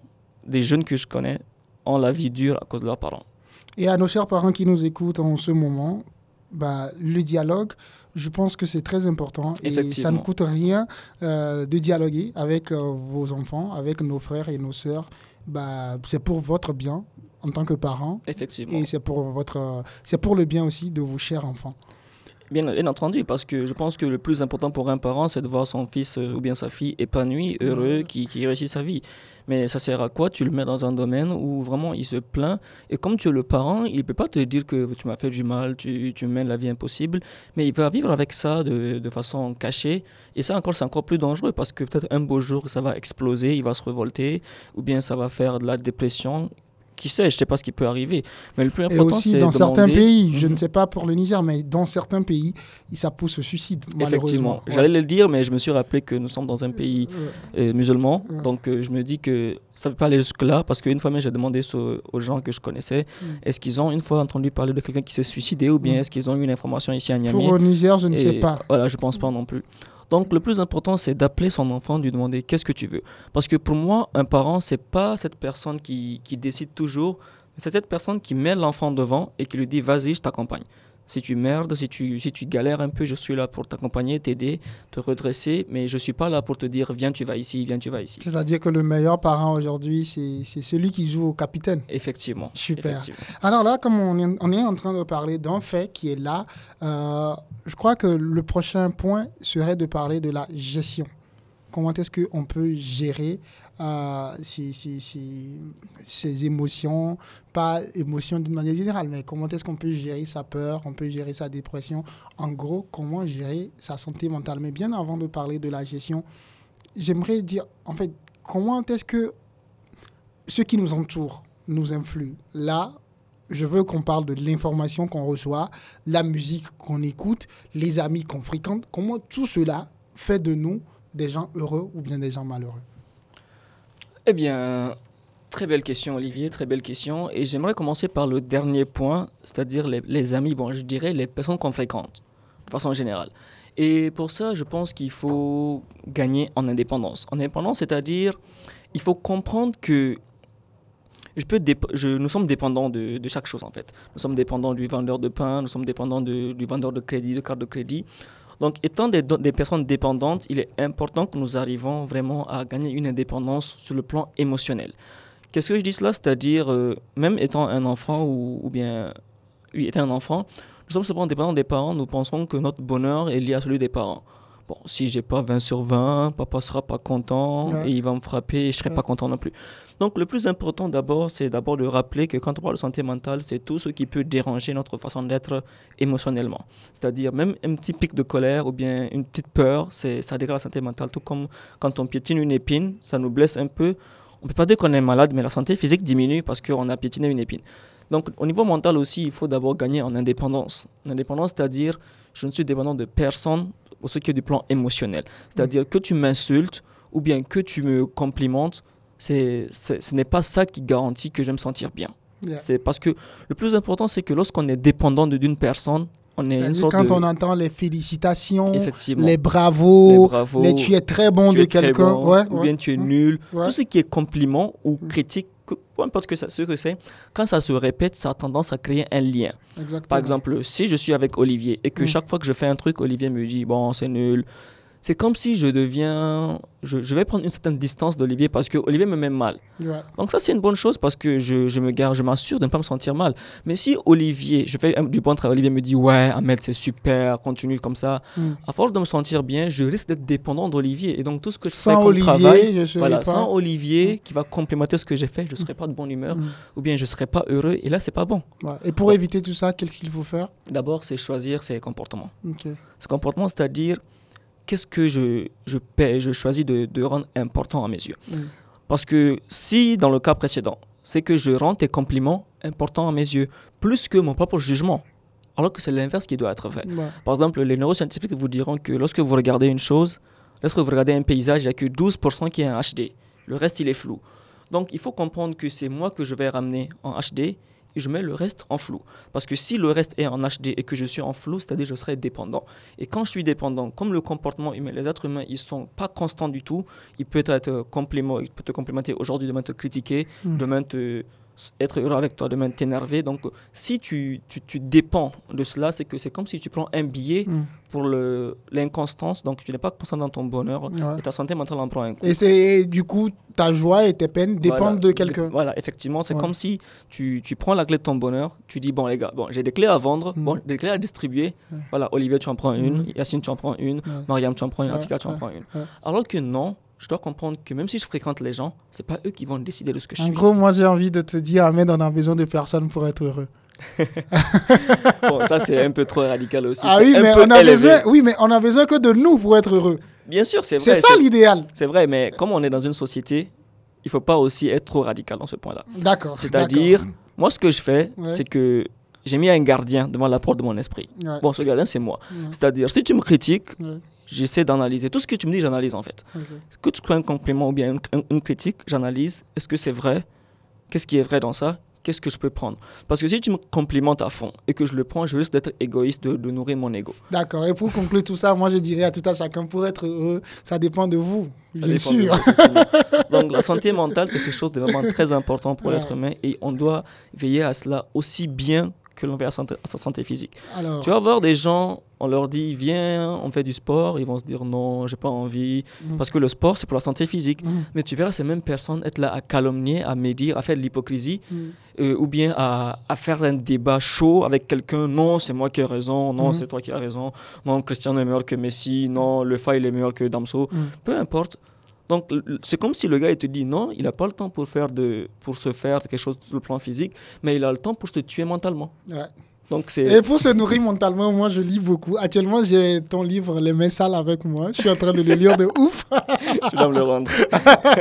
des jeunes que je connais, ont la vie dure à cause de leurs parents. Et à nos chers parents qui nous écoutent en ce moment, bah, le dialogue, je pense que c'est très important. Et ça ne coûte rien euh, de dialoguer avec euh, vos enfants, avec nos frères et nos sœurs. Bah, c'est pour votre bien en tant que parents Effectivement. et c'est pour, votre, c'est pour le bien aussi de vos chers enfants. Bien, bien entendu, parce que je pense que le plus important pour un parent, c'est de voir son fils euh, ou bien sa fille épanoui, heureux, qui, qui réussit sa vie. Mais ça sert à quoi? Tu le mets dans un domaine où vraiment il se plaint. Et comme tu es le parent, il ne peut pas te dire que tu m'as fait du mal, tu, tu mènes la vie impossible. Mais il va vivre avec ça de, de façon cachée. Et ça encore, c'est encore plus dangereux parce que peut-être un beau jour, ça va exploser, il va se révolter, ou bien ça va faire de la dépression. Qui sait, je ne sais pas ce qui peut arriver. Mais le plus Et important, aussi c'est dans certains demander- pays, je Mhm. ne sais pas pour le Niger, mais dans certains pays, ça pousse au suicide. Effectivement. Ouais. J'allais le dire, mais je me suis rappelé que nous sommes dans un pays Euh, euh, musulman. Ouais. Donc, euh, je me dis que ça ne peut pas aller jusque-là. Parce qu'une fois j'ai demandé aux gens que je connaissais Mm. est-ce qu'ils ont une fois entendu parler de quelqu'un qui s'est suicidé ou bien Mm. est-ce qu'ils ont eu une information ici à Niamey? pour au Niger, je ne sais Et pas. Voilà, je pense pas non plus. Donc, le plus important, c'est d'appeler son enfant, de lui demander qu'est-ce que tu veux? Parce que pour moi, un parent, c'est pas cette personne qui, qui décide toujours, c'est cette personne qui met l'enfant devant et qui lui dit vas-y, je t'accompagne. Si tu merdes, si tu, si tu galères un peu, je suis là pour t'accompagner, t'aider, te redresser, mais je suis pas là pour te dire viens, tu vas ici, viens, tu vas ici. C'est-à-dire que le meilleur parent aujourd'hui, c'est c'est celui qui joue au capitaine. Effectivement. Super. effectivement. Alors là, comme on est, on est en train de parler d'un fait qui est là, euh, je crois que le prochain point serait de parler de la gestion. Comment est-ce qu'on peut gérer euh, ces émotions, pas émotions d'une manière générale, mais comment est-ce qu'on peut gérer sa peur, on peut gérer sa dépression? En gros, comment gérer sa santé mentale? Mais bien avant de parler de la gestion, j'aimerais dire, en fait, comment est-ce que ceux qui nous entourent nous influent Là, je veux qu'on parle de l'information qu'on reçoit, la musique qu'on écoute, les amis qu'on fréquente. Comment tout cela fait de nous des gens heureux ou bien des gens malheureux? Eh bien, très belle question, Olivier, très belle question. Et j'aimerais commencer par le dernier point, c'est-à-dire les, amis, bon, je dirais les personnes qu'on fréquente, de façon générale. Et pour ça, je pense qu'il faut gagner en indépendance. En indépendance, c'est-à-dire, il faut comprendre que je peux je, nous sommes dépendants de, de chaque chose, en fait. Nous sommes dépendants du vendeur de pain, nous sommes dépendants du vendeur de crédit, de carte de crédit. Donc, étant des, personnes dépendantes, il est important que nous arrivons vraiment à gagner une indépendance sur le plan émotionnel. Qu'est-ce que je dis cela? C'est-à-dire, euh, même étant un enfant ou, bien, étant un enfant, nous sommes souvent dépendants des parents, nous pensons que notre bonheur est lié à celui des parents. Bon, si j'ai pas 20 sur 20, papa sera pas content Ouais. et il va me frapper et je serai Ouais. pas content non plus. Donc le plus important d'abord, c'est d'abord de rappeler que quand on parle de santé mentale, c'est tout ce qui peut déranger notre façon d'être émotionnellement. C'est-à-dire même un petit pic de colère ou bien une petite peur, c'est ça dégrade la santé mentale. Tout comme quand on piétine une épine, ça nous blesse un peu. On peut pas dire qu'on est malade, mais la santé physique diminue parce qu'on a piétiné une épine. Donc au niveau mental aussi, il faut d'abord gagner en indépendance. En indépendance, c'est-à-dire je ne suis dépendant de personne pour ce qui est du plan émotionnel. C'est-à-dire que tu m'insultes ou bien que tu me complimentes, c'est, ce n'est pas ça qui garantit que je vais me sentir bien. Yeah. C'est parce que le plus important, c'est que lorsqu'on est dépendant d'une personne, on est une C'est-à-dire sorte quand de... on entend les félicitations, les bravos, Les bravos, les tu es très bon de quelqu'un, bon, ouais, ou ouais. bien tu es Mm. nul. Tout ce qui est compliment ou Mm. critique, que- peu importe que ça, ce que c'est, quand ça se répète, ça a tendance à créer un lien. Exactement. Par exemple, si je suis avec Olivier et que Mm. chaque fois que je fais un truc, Olivier me dit bon, c'est nul. C'est comme si je deviens. Je, je vais prendre une certaine distance d'Olivier parce que Olivier me met mal. Ouais. Donc, ça, c'est une bonne chose parce que je, je me garde, je m'assure de ne pas me sentir mal. Mais si Olivier, je fais du bon travail, Olivier me dit ouais, Ahmed, c'est super, continue comme ça. Mm. À force de me sentir bien, je risque d'être dépendant d'Olivier. Et donc, tout ce que je fais Sans comme Olivier, travail. je Voilà, sans Olivier qui va complémenter ce que j'ai fait, je ne serai pas de bonne humeur Mm. ou bien je ne serai pas heureux. Et là, c'est pas bon. Ouais. Et pour éviter tout ça, qu'est-ce qu'il faut faire? D'abord, c'est choisir ses comportements. Ok. Ce comportement, c'est-à-dire qu'est-ce que je, je, paie, je choisis de, de rendre important à mes yeux. Mm. Parce que si, dans le cas précédent, c'est que je rends tes compliments importants à mes yeux, plus que mon propre jugement, alors que c'est l'inverse qui doit être fait. Ouais. Par exemple, les neuroscientifiques vous diront que lorsque vous regardez une chose, lorsque vous regardez un paysage, il n'y a que 12% qui est en HD. Le reste, il est flou. Donc, il faut comprendre que c'est moi que je vais ramener en HD et je mets le reste en flou. Parce que si le reste est en HD et que je suis en flou, c'est-à-dire je serai dépendant. Et quand je suis dépendant, comme le comportement humain, les êtres humains, ils sont pas constants du tout. Il peut être complément, il peut te complémenter aujourd'hui, demain te critiquer, Mm. demain te être heureux avec toi, demain t'énerver. Donc, si tu, tu, tu dépends de cela, c'est que c'est comme si tu prends un billet Mm. pour l'inconstance, donc tu n'es pas constant dans ton bonheur Ouais. et ta santé mentale en prend un coup. Et c'est du coup ta joie et tes peines dépendent Voilà. de quelqu'un. Voilà, effectivement, c'est Ouais. comme si tu, tu prends la clé de ton bonheur, tu dis, bon les gars, bon, j'ai des clés à vendre, Mm. bon, des clés à distribuer. Ouais. Voilà, Olivier, tu en prends une, Mm. Yacine, tu en prends une. Mariam, tu en prends une, Atika, tu en prends une. Alors que non, je dois comprendre que même si je fréquente les gens, c'est pas eux qui vont décider de ce que je En suis. gros, moi j'ai envie de te dire, Ahmed, on a besoin de personne pour être heureux. Bon, ça c'est un peu trop radical aussi. Ah oui, mais on a élevé. besoin, oui, mais on a besoin que de nous pour être heureux. Bien sûr, c'est vrai. C'est ça l'idéal. C'est vrai, mais comme on est dans une société, il faut pas aussi être trop radical dans ce point-là. D'accord. C'est-à-dire, moi, ce que je fais, Ouais. c'est que j'ai mis un gardien devant la porte de mon esprit. Ouais. Bon, ce gardien, c'est moi. Ouais. C'est-à-dire, si tu me critiques. J'essaie d'analyser. Tout ce que tu me dis, j'analyse en fait. Que tu sois un compliment ou bien une, critique, j'analyse. Est-ce que c'est vrai? Qu'est-ce qui est vrai dans ça? Qu'est-ce que je peux prendre? Parce que si tu me complimentes à fond et que je le prends, je risque d'être égoïste, de, de nourrir mon ego. D'accord. Et pour conclure tout ça, moi je dirais à tout à chacun, pour être heureux, ça dépend de vous, Ça bien sûr. vous. Donc la santé mentale, c'est quelque chose de vraiment très important pour Ouais. l'être humain et on doit veiller à cela aussi bien que l'on veille à, à sa santé physique. Alors, Tu vas voir des gens, on leur dit viens, on fait du sport, ils vont se dire non, j'ai pas envie, Mm. parce que le sport c'est pour la santé physique. Mm. Mais tu verras ces mêmes personnes être là à calomnier, à médire, à faire de l'hypocrisie, Mm. euh, ou bien à, à faire un débat chaud avec quelqu'un. Non, c'est moi qui ai raison, non, c'est toi qui as raison, non, Cristiano est meilleur que Messi, non, le Fa il est meilleur que Damso. Peu importe. Donc, c'est comme si le gars il te dit non, il n'a pas le temps pour, faire de, pour se faire quelque chose sur le plan physique, mais il a le temps pour se tuer mentalement. ouais. Donc. Et pour se nourrir mentalement, moi je lis beaucoup. Actuellement, j'ai ton livre Les mains sales avec moi. Je suis en train de le lire de ouf. tu dois me le rendre.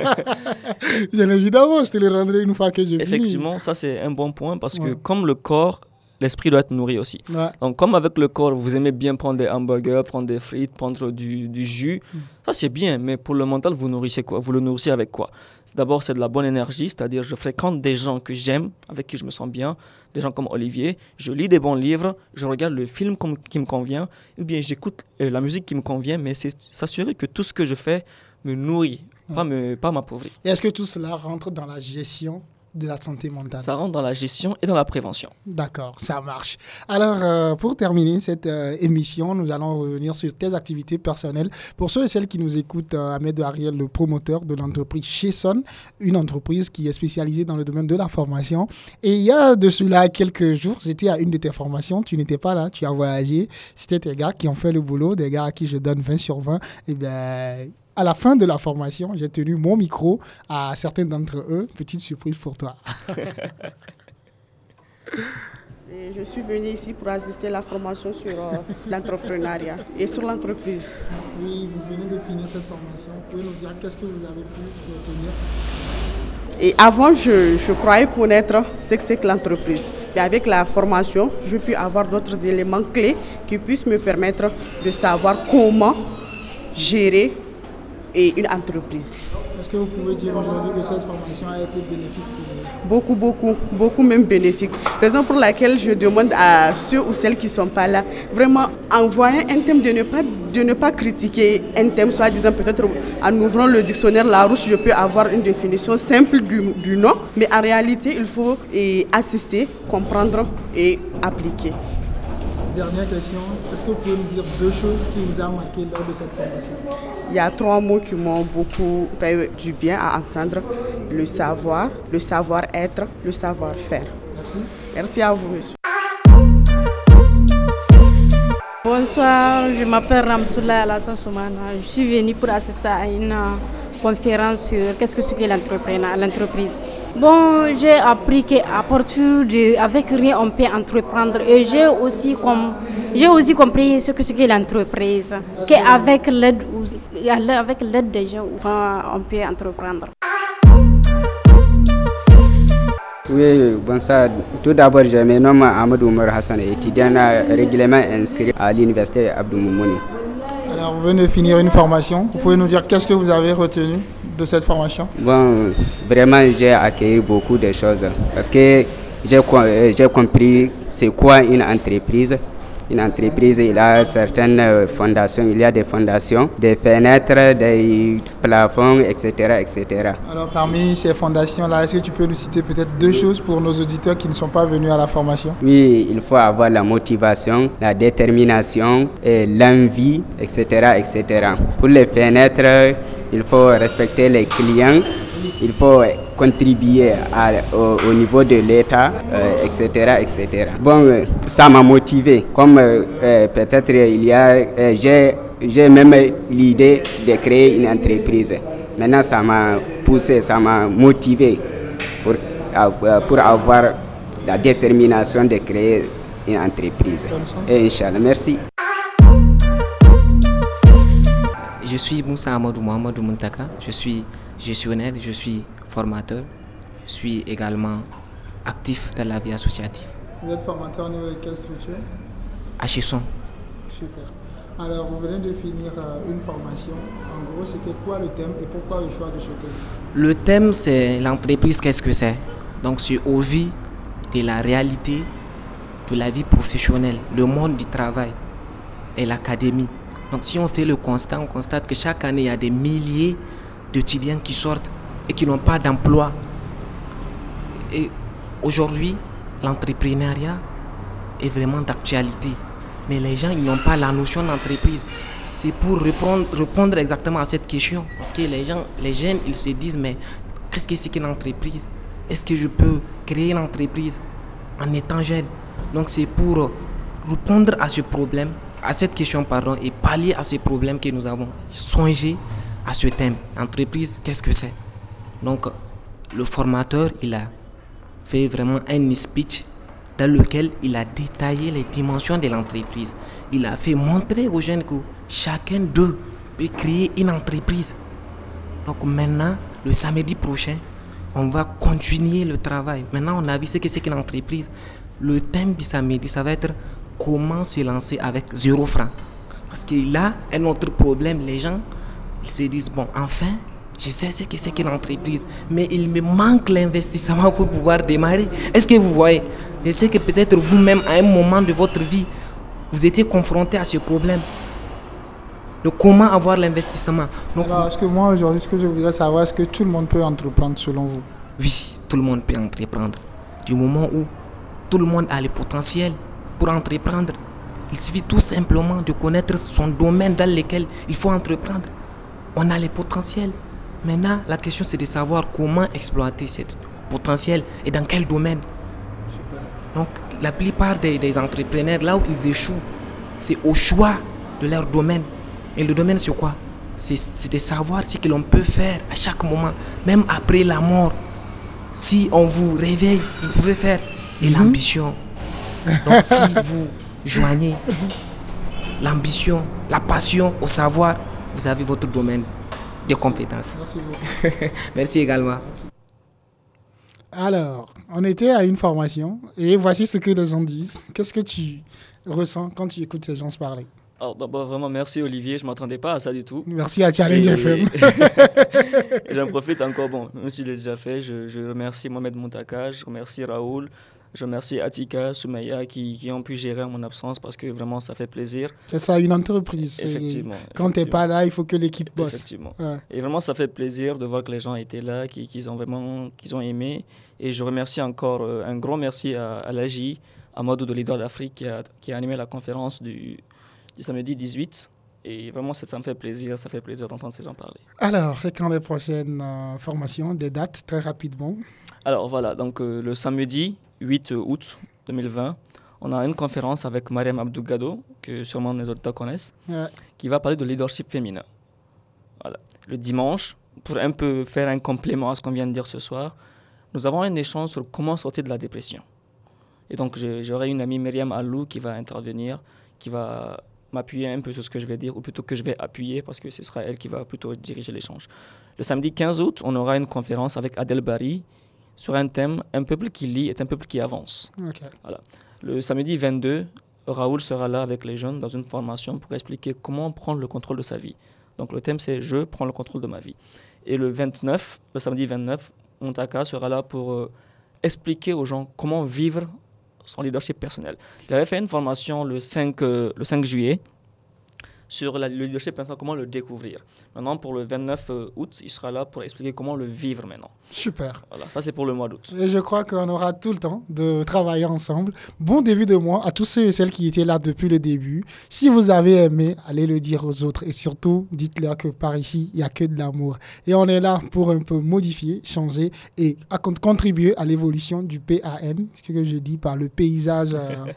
Bien évidemment, je te le rendrai une fois que je. Effectivement, ça c'est un bon point parce que comme le corps, l'esprit doit être nourri aussi. Ouais. Donc comme avec le corps, vous aimez bien prendre des hamburgers, prendre des frites, prendre du, du jus, Mm. ça c'est bien, mais pour le mental, vous nourrissez quoi? Vous le nourrissez avec quoi? D'abord, c'est de la bonne énergie, c'est-à-dire je fréquente des gens que j'aime, avec qui je me sens bien, des gens comme Olivier, je lis des bons livres, je regarde le film comme- qui me convient, ou bien j'écoute euh, la musique qui me convient, mais c'est s'assurer que tout ce que je fais me nourrit, pas me pas m'appauvrit. Et est-ce que tout cela rentre dans la gestion de la santé mentale. Ça rentre dans la gestion et dans la prévention. D'accord, ça marche. Alors, euh, pour terminer cette euh, émission, nous allons revenir sur tes activités personnelles. Pour ceux et celles qui nous écoutent, euh, Ahmed Ariel, le promoteur de l'entreprise Chesson, une entreprise qui est spécialisée dans le domaine de la formation. Et il y a de cela quelques jours, j'étais à une de tes formations, tu n'étais pas là, tu as voyagé. C'était tes gars qui ont fait le boulot, des gars à qui je donne 20 sur 20. Et bien, à la fin de la formation, j'ai tenu mon micro à certains d'entre eux. Petite surprise pour toi. Et je suis venue ici pour assister à la formation sur euh, l'entrepreneuriat et sur l'entreprise. Oui, vous venez de finir cette formation. Vous pouvez nous dire qu'est-ce que vous avez pu retenir Et avant, je, je croyais connaître ce que c'est que l'entreprise. Et avec la formation, je puis avoir d'autres éléments clés qui puissent me permettre de savoir comment gérer et une entreprise. Est-ce que vous pouvez dire aujourd'hui que cette formation a été bénéfique pour vous? Beaucoup, beaucoup, beaucoup même bénéfique. Raison pour laquelle je demande à ceux ou celles qui ne sont pas là, vraiment envoyer un thème de ne pas, de ne pas critiquer un thème, soit disant peut-être en ouvrant le dictionnaire Larousse, je peux avoir une définition simple du, du nom, mais en réalité, il faut assister, comprendre et appliquer. Dernière question, est-ce que vous pouvez nous dire deux choses qui vous ont marqué lors de cette formation? Il y a trois mots qui m'ont beaucoup fait du bien à entendre. Le savoir, le savoir-être, le savoir-faire. Merci. Merci à vous, monsieur. Bonsoir, je m'appelle Ramtoula Alassane Soumana. Je suis venue pour assister à une conférence sur qu'est-ce que c'est que l'entreprise. Bon, j'ai appris qu'à partir avec rien, on peut entreprendre. Et j'ai aussi, compris ce que c'est que l'entreprise. Qu'avec l'aide, avec l'aide des gens, on peut entreprendre. Oui, bonsoir. Tout d'abord, je me nomme Amadou Oumar Hassan, étudiant régulièrement inscrit à l'université Abdou Moumouni. Vous venez de finir une formation. Vous pouvez nous dire qu'est-ce que vous avez retenu de cette formation? Bon, vraiment, j'ai accueilli beaucoup de choses parce que j'ai euh, compris c'est quoi une entreprise. Une entreprise, il a certaines fondations, il y a des fondations, des fenêtres, des plafonds, etc. etc. Alors, parmi ces fondations-là, est-ce que tu peux nous citer peut-être deux choses pour nos auditeurs qui ne sont pas venus à la formation? Oui, il faut avoir la motivation, la détermination, et l'envie, etc., etc. Pour les fenêtres, il faut respecter les clients, il faut contribuer au, au niveau de l'État, euh, etc.. Bon, euh, ça m'a motivé. Comme euh, peut-être il y a, j'ai, même l'idée de créer une entreprise. Maintenant, ça m'a poussé, ça m'a motivé pour, pour avoir la détermination de créer une entreprise. Merci. Je suis Moussa Amadou Mohamedou Muntaka. Je suis gestionnaire, je suis formateur. Je suis également actif dans la vie associative. Vous êtes formateur au niveau de quelle structure? À. Super. Alors, vous venez de finir euh, une formation. En gros, c'était quoi le thème et pourquoi le choix de ce thème? Le thème, c'est l'entreprise, qu'est-ce que c'est? Donc, c'est au vu de la réalité de la vie professionnelle, le monde du travail et l'académie. Donc, si on fait le constat, on constate que chaque année, il y a des milliers d'étudiants qui sortent et qui n'ont pas d'emploi. Et aujourd'hui, l'entrepreneuriat est vraiment d'actualité. Mais les gens, ils n'ont pas la notion d'entreprise. C'est pour répondre, exactement à cette question. Parce que les gens, les jeunes, ils se disent, mais qu'est-ce que c'est qu'une entreprise? Est-ce que je peux créer une entreprise en étant jeune? Donc c'est pour répondre à ce problème, à cette question, pardon, et pallier à ces problèmes que nous avons songé à ce thème. Entreprise, qu'est-ce que c'est? Donc le formateur, il a fait vraiment un speech dans lequel il a détaillé les dimensions de l'entreprise. Il a fait montrer aux jeunes que chacun d'eux peut créer une entreprise. Donc maintenant, le samedi prochain, on va continuer le travail. Maintenant, on a vu ce que c'est qu'une entreprise. Le thème du samedi, ça va être comment se lancer avec zéro franc. Parce qu'il a un autre problème. Les gens, ils se disent, bon, enfin, je sais ce que c'est qu'une entreprise, mais il me manque l'investissement pour pouvoir démarrer. Est-ce que vous voyez? Je sais que peut-être vous-même, à un moment de votre vie, vous étiez confronté à ce problème. De comment avoir l'investissement. Donc, Alors, est-ce que moi, aujourd'hui, ce que je voudrais savoir, est-ce que tout le monde peut entreprendre selon vous? Oui, tout le monde peut entreprendre. Du moment où tout le monde a le potentiel pour entreprendre, il suffit tout simplement de connaître son domaine dans lequel il faut entreprendre. On a le potentiel. Maintenant, la question c'est de savoir comment exploiter ce potentiel et dans quel domaine. Donc, la plupart des, des entrepreneurs, là où ils échouent, c'est au choix de leur domaine. Et le domaine, c'est quoi? C'est c'est de savoir ce que l'on peut faire à chaque moment, même après la mort. Si on vous réveille, vous pouvez faire. Et l'ambition. Donc, si vous joignez l'ambition, la passion au savoir, vous avez votre domaine de compétences. Merci beaucoup. Merci également. Alors, on était à une formation et voici ce que les gens disent. Qu'est-ce que tu ressens quand tu écoutes ces gens se parler? Alors d'abord, vraiment merci Olivier, je ne m'attendais pas à ça du tout. Merci à Challenge Et- FM. J'en profite encore, bon, même si je l'ai déjà fait, je, je remercie Mohamed Moutaka, je remercie Raoul, je remercie Atika, Soumaya qui, qui ont pu gérer mon absence parce que vraiment ça fait plaisir. C'est ça, une entreprise. Effectivement. Quand tu n'es pas là, il faut que l'équipe bosse. Effectivement. Ouais. Et vraiment, ça fait plaisir de voir que les gens étaient là, qu'ils ont vraiment qu'ils ont aimé. Et je remercie encore, euh, un grand merci à, à l'AJ, à Modou de Leader d'Afrique, qui a, qui a animé la conférence du, du samedi 18. Et vraiment, ça, ça me fait plaisir, ça fait plaisir d'entendre ces gens parler. Alors, c'est quand les prochaines euh, formations, des dates, très rapidement? Alors voilà, donc euh, le samedi 8 août 2020, on a une conférence avec Mariam Abdougado, que sûrement les auditeurs connaissent, Ouais. qui va parler de leadership féminin. Voilà. Le dimanche, pour un peu faire un complément à ce qu'on vient de dire ce soir, nous avons un échange sur comment sortir de la dépression. Et donc j'aurai une amie Myriam Allou qui va intervenir, qui va m'appuyer un peu sur ce que je vais dire, ou plutôt que je vais appuyer parce que ce sera elle qui va plutôt diriger l'échange. Le samedi 15 août, on aura une conférence avec Adel Bari sur un thème Un peuple qui lit est un peuple qui avance. Voilà. Le samedi 22, Raoul sera là avec les jeunes dans une formation pour expliquer comment prendre le contrôle de sa vie. Donc le thème c'est Je prends le contrôle de ma vie. Et le 29, le samedi 29, Montaka sera là pour euh, expliquer aux gens comment vivre son leadership personnel. Il avait fait une formation le 5, euh, le 5 juillet sur la- le leadership personnel, comment le découvrir. Maintenant, pour le 29 euh, août, il sera là pour expliquer comment le vivre maintenant. Super. Voilà, ça c'est pour le mois d'août. Et je crois qu'on aura tout le temps de travailler ensemble. Bon début de mois à tous ceux et celles qui étaient là depuis le début. Si vous avez aimé, allez le dire aux autres. Et surtout, dites-leur que par ici, il n'y a que de l'amour. Et on est là pour un peu modifier, changer et à con- contribuer à l'évolution du PAN, ce que je dis par le paysage. euh,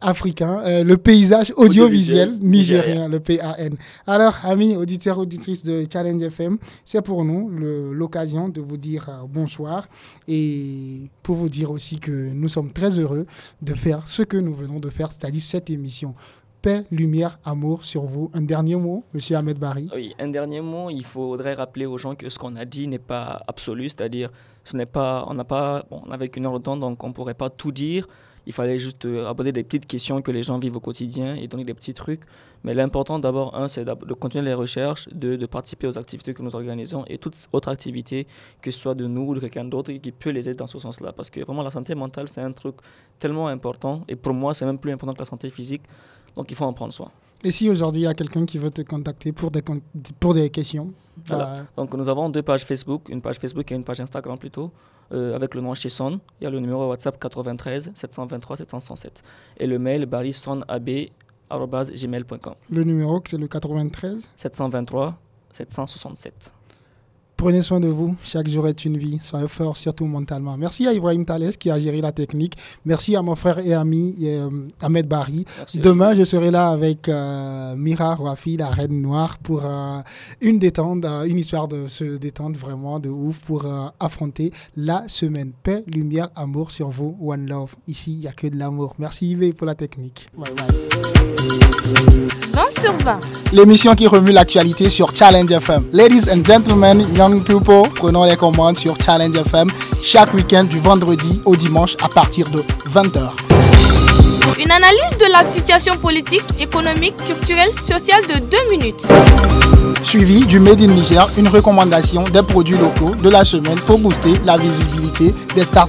africain, euh, le paysage audiovisuel Audiovisuel nigérien, le PAN. Alors, amis auditeurs, auditrices de Challenge FM, c'est pour nous l'occasion de vous dire euh, bonsoir et pour vous dire aussi que nous sommes très heureux de faire ce que nous venons de faire, c'est-à-dire cette émission. Paix, lumière, amour sur vous. Un dernier mot, Monsieur Ahmed Barry. Oui, un dernier mot, il faudrait rappeler aux gens que ce qu'on a dit n'est pas absolu, c'est-à-dire ce n'est pas, on n'a pas, bon, on avait qu'une heure de temps, donc on ne pourrait pas tout dire. Il fallait juste euh, aborder des petites questions que les gens vivent au quotidien et donner des petits trucs. Mais l'important d'abord, un, c'est de continuer les recherches, deux, de participer aux activités que nous organisons et toute autre activité, que ce soit de nous ou de quelqu'un d'autre, qui peut les aider dans ce sens-là. Parce que vraiment, la santé mentale, c'est un truc tellement important. Et pour moi, c'est même plus important que la santé physique. Donc, il faut en prendre soin. Et si aujourd'hui il y a quelqu'un qui veut te contacter pour des, con- pour des questions, Voilà. bah, Donc nous avons deux pages Facebook, une page Facebook et une page Instagram plutôt, euh, avec le nom Chesson. Il y a le numéro WhatsApp 93 723 707 et le mail barissonab@gmail.com. le numéro c'est le 93. 723 767. Prenez soin de vous. Chaque jour est une vie. Soyez fort, surtout mentalement. Merci à Ibrahim Thales qui a géré la technique. Merci à mon frère et ami euh, Ahmed Barry. Merci. Demain, je serai là avec euh, Mira Rafi, la reine noire, pour euh, une détente, euh, une histoire de se détendre vraiment de ouf pour euh, affronter la semaine. Paix, lumière, amour sur vous. One love. Ici, il n'y a que de l'amour. Merci Yves pour la technique. Bye bye. 20 sur 20. L'émission qui remue l'actualité sur Challenge FM. Ladies and gentlemen, young people, prenons les commandes sur Challenge FM chaque week-end du vendredi au dimanche à partir de 20h. Une analyse de la situation politique, économique, culturelle, sociale de 2 minutes. Suivi du Made in Niger, une recommandation des produits locaux de la semaine pour booster la visibilité des stars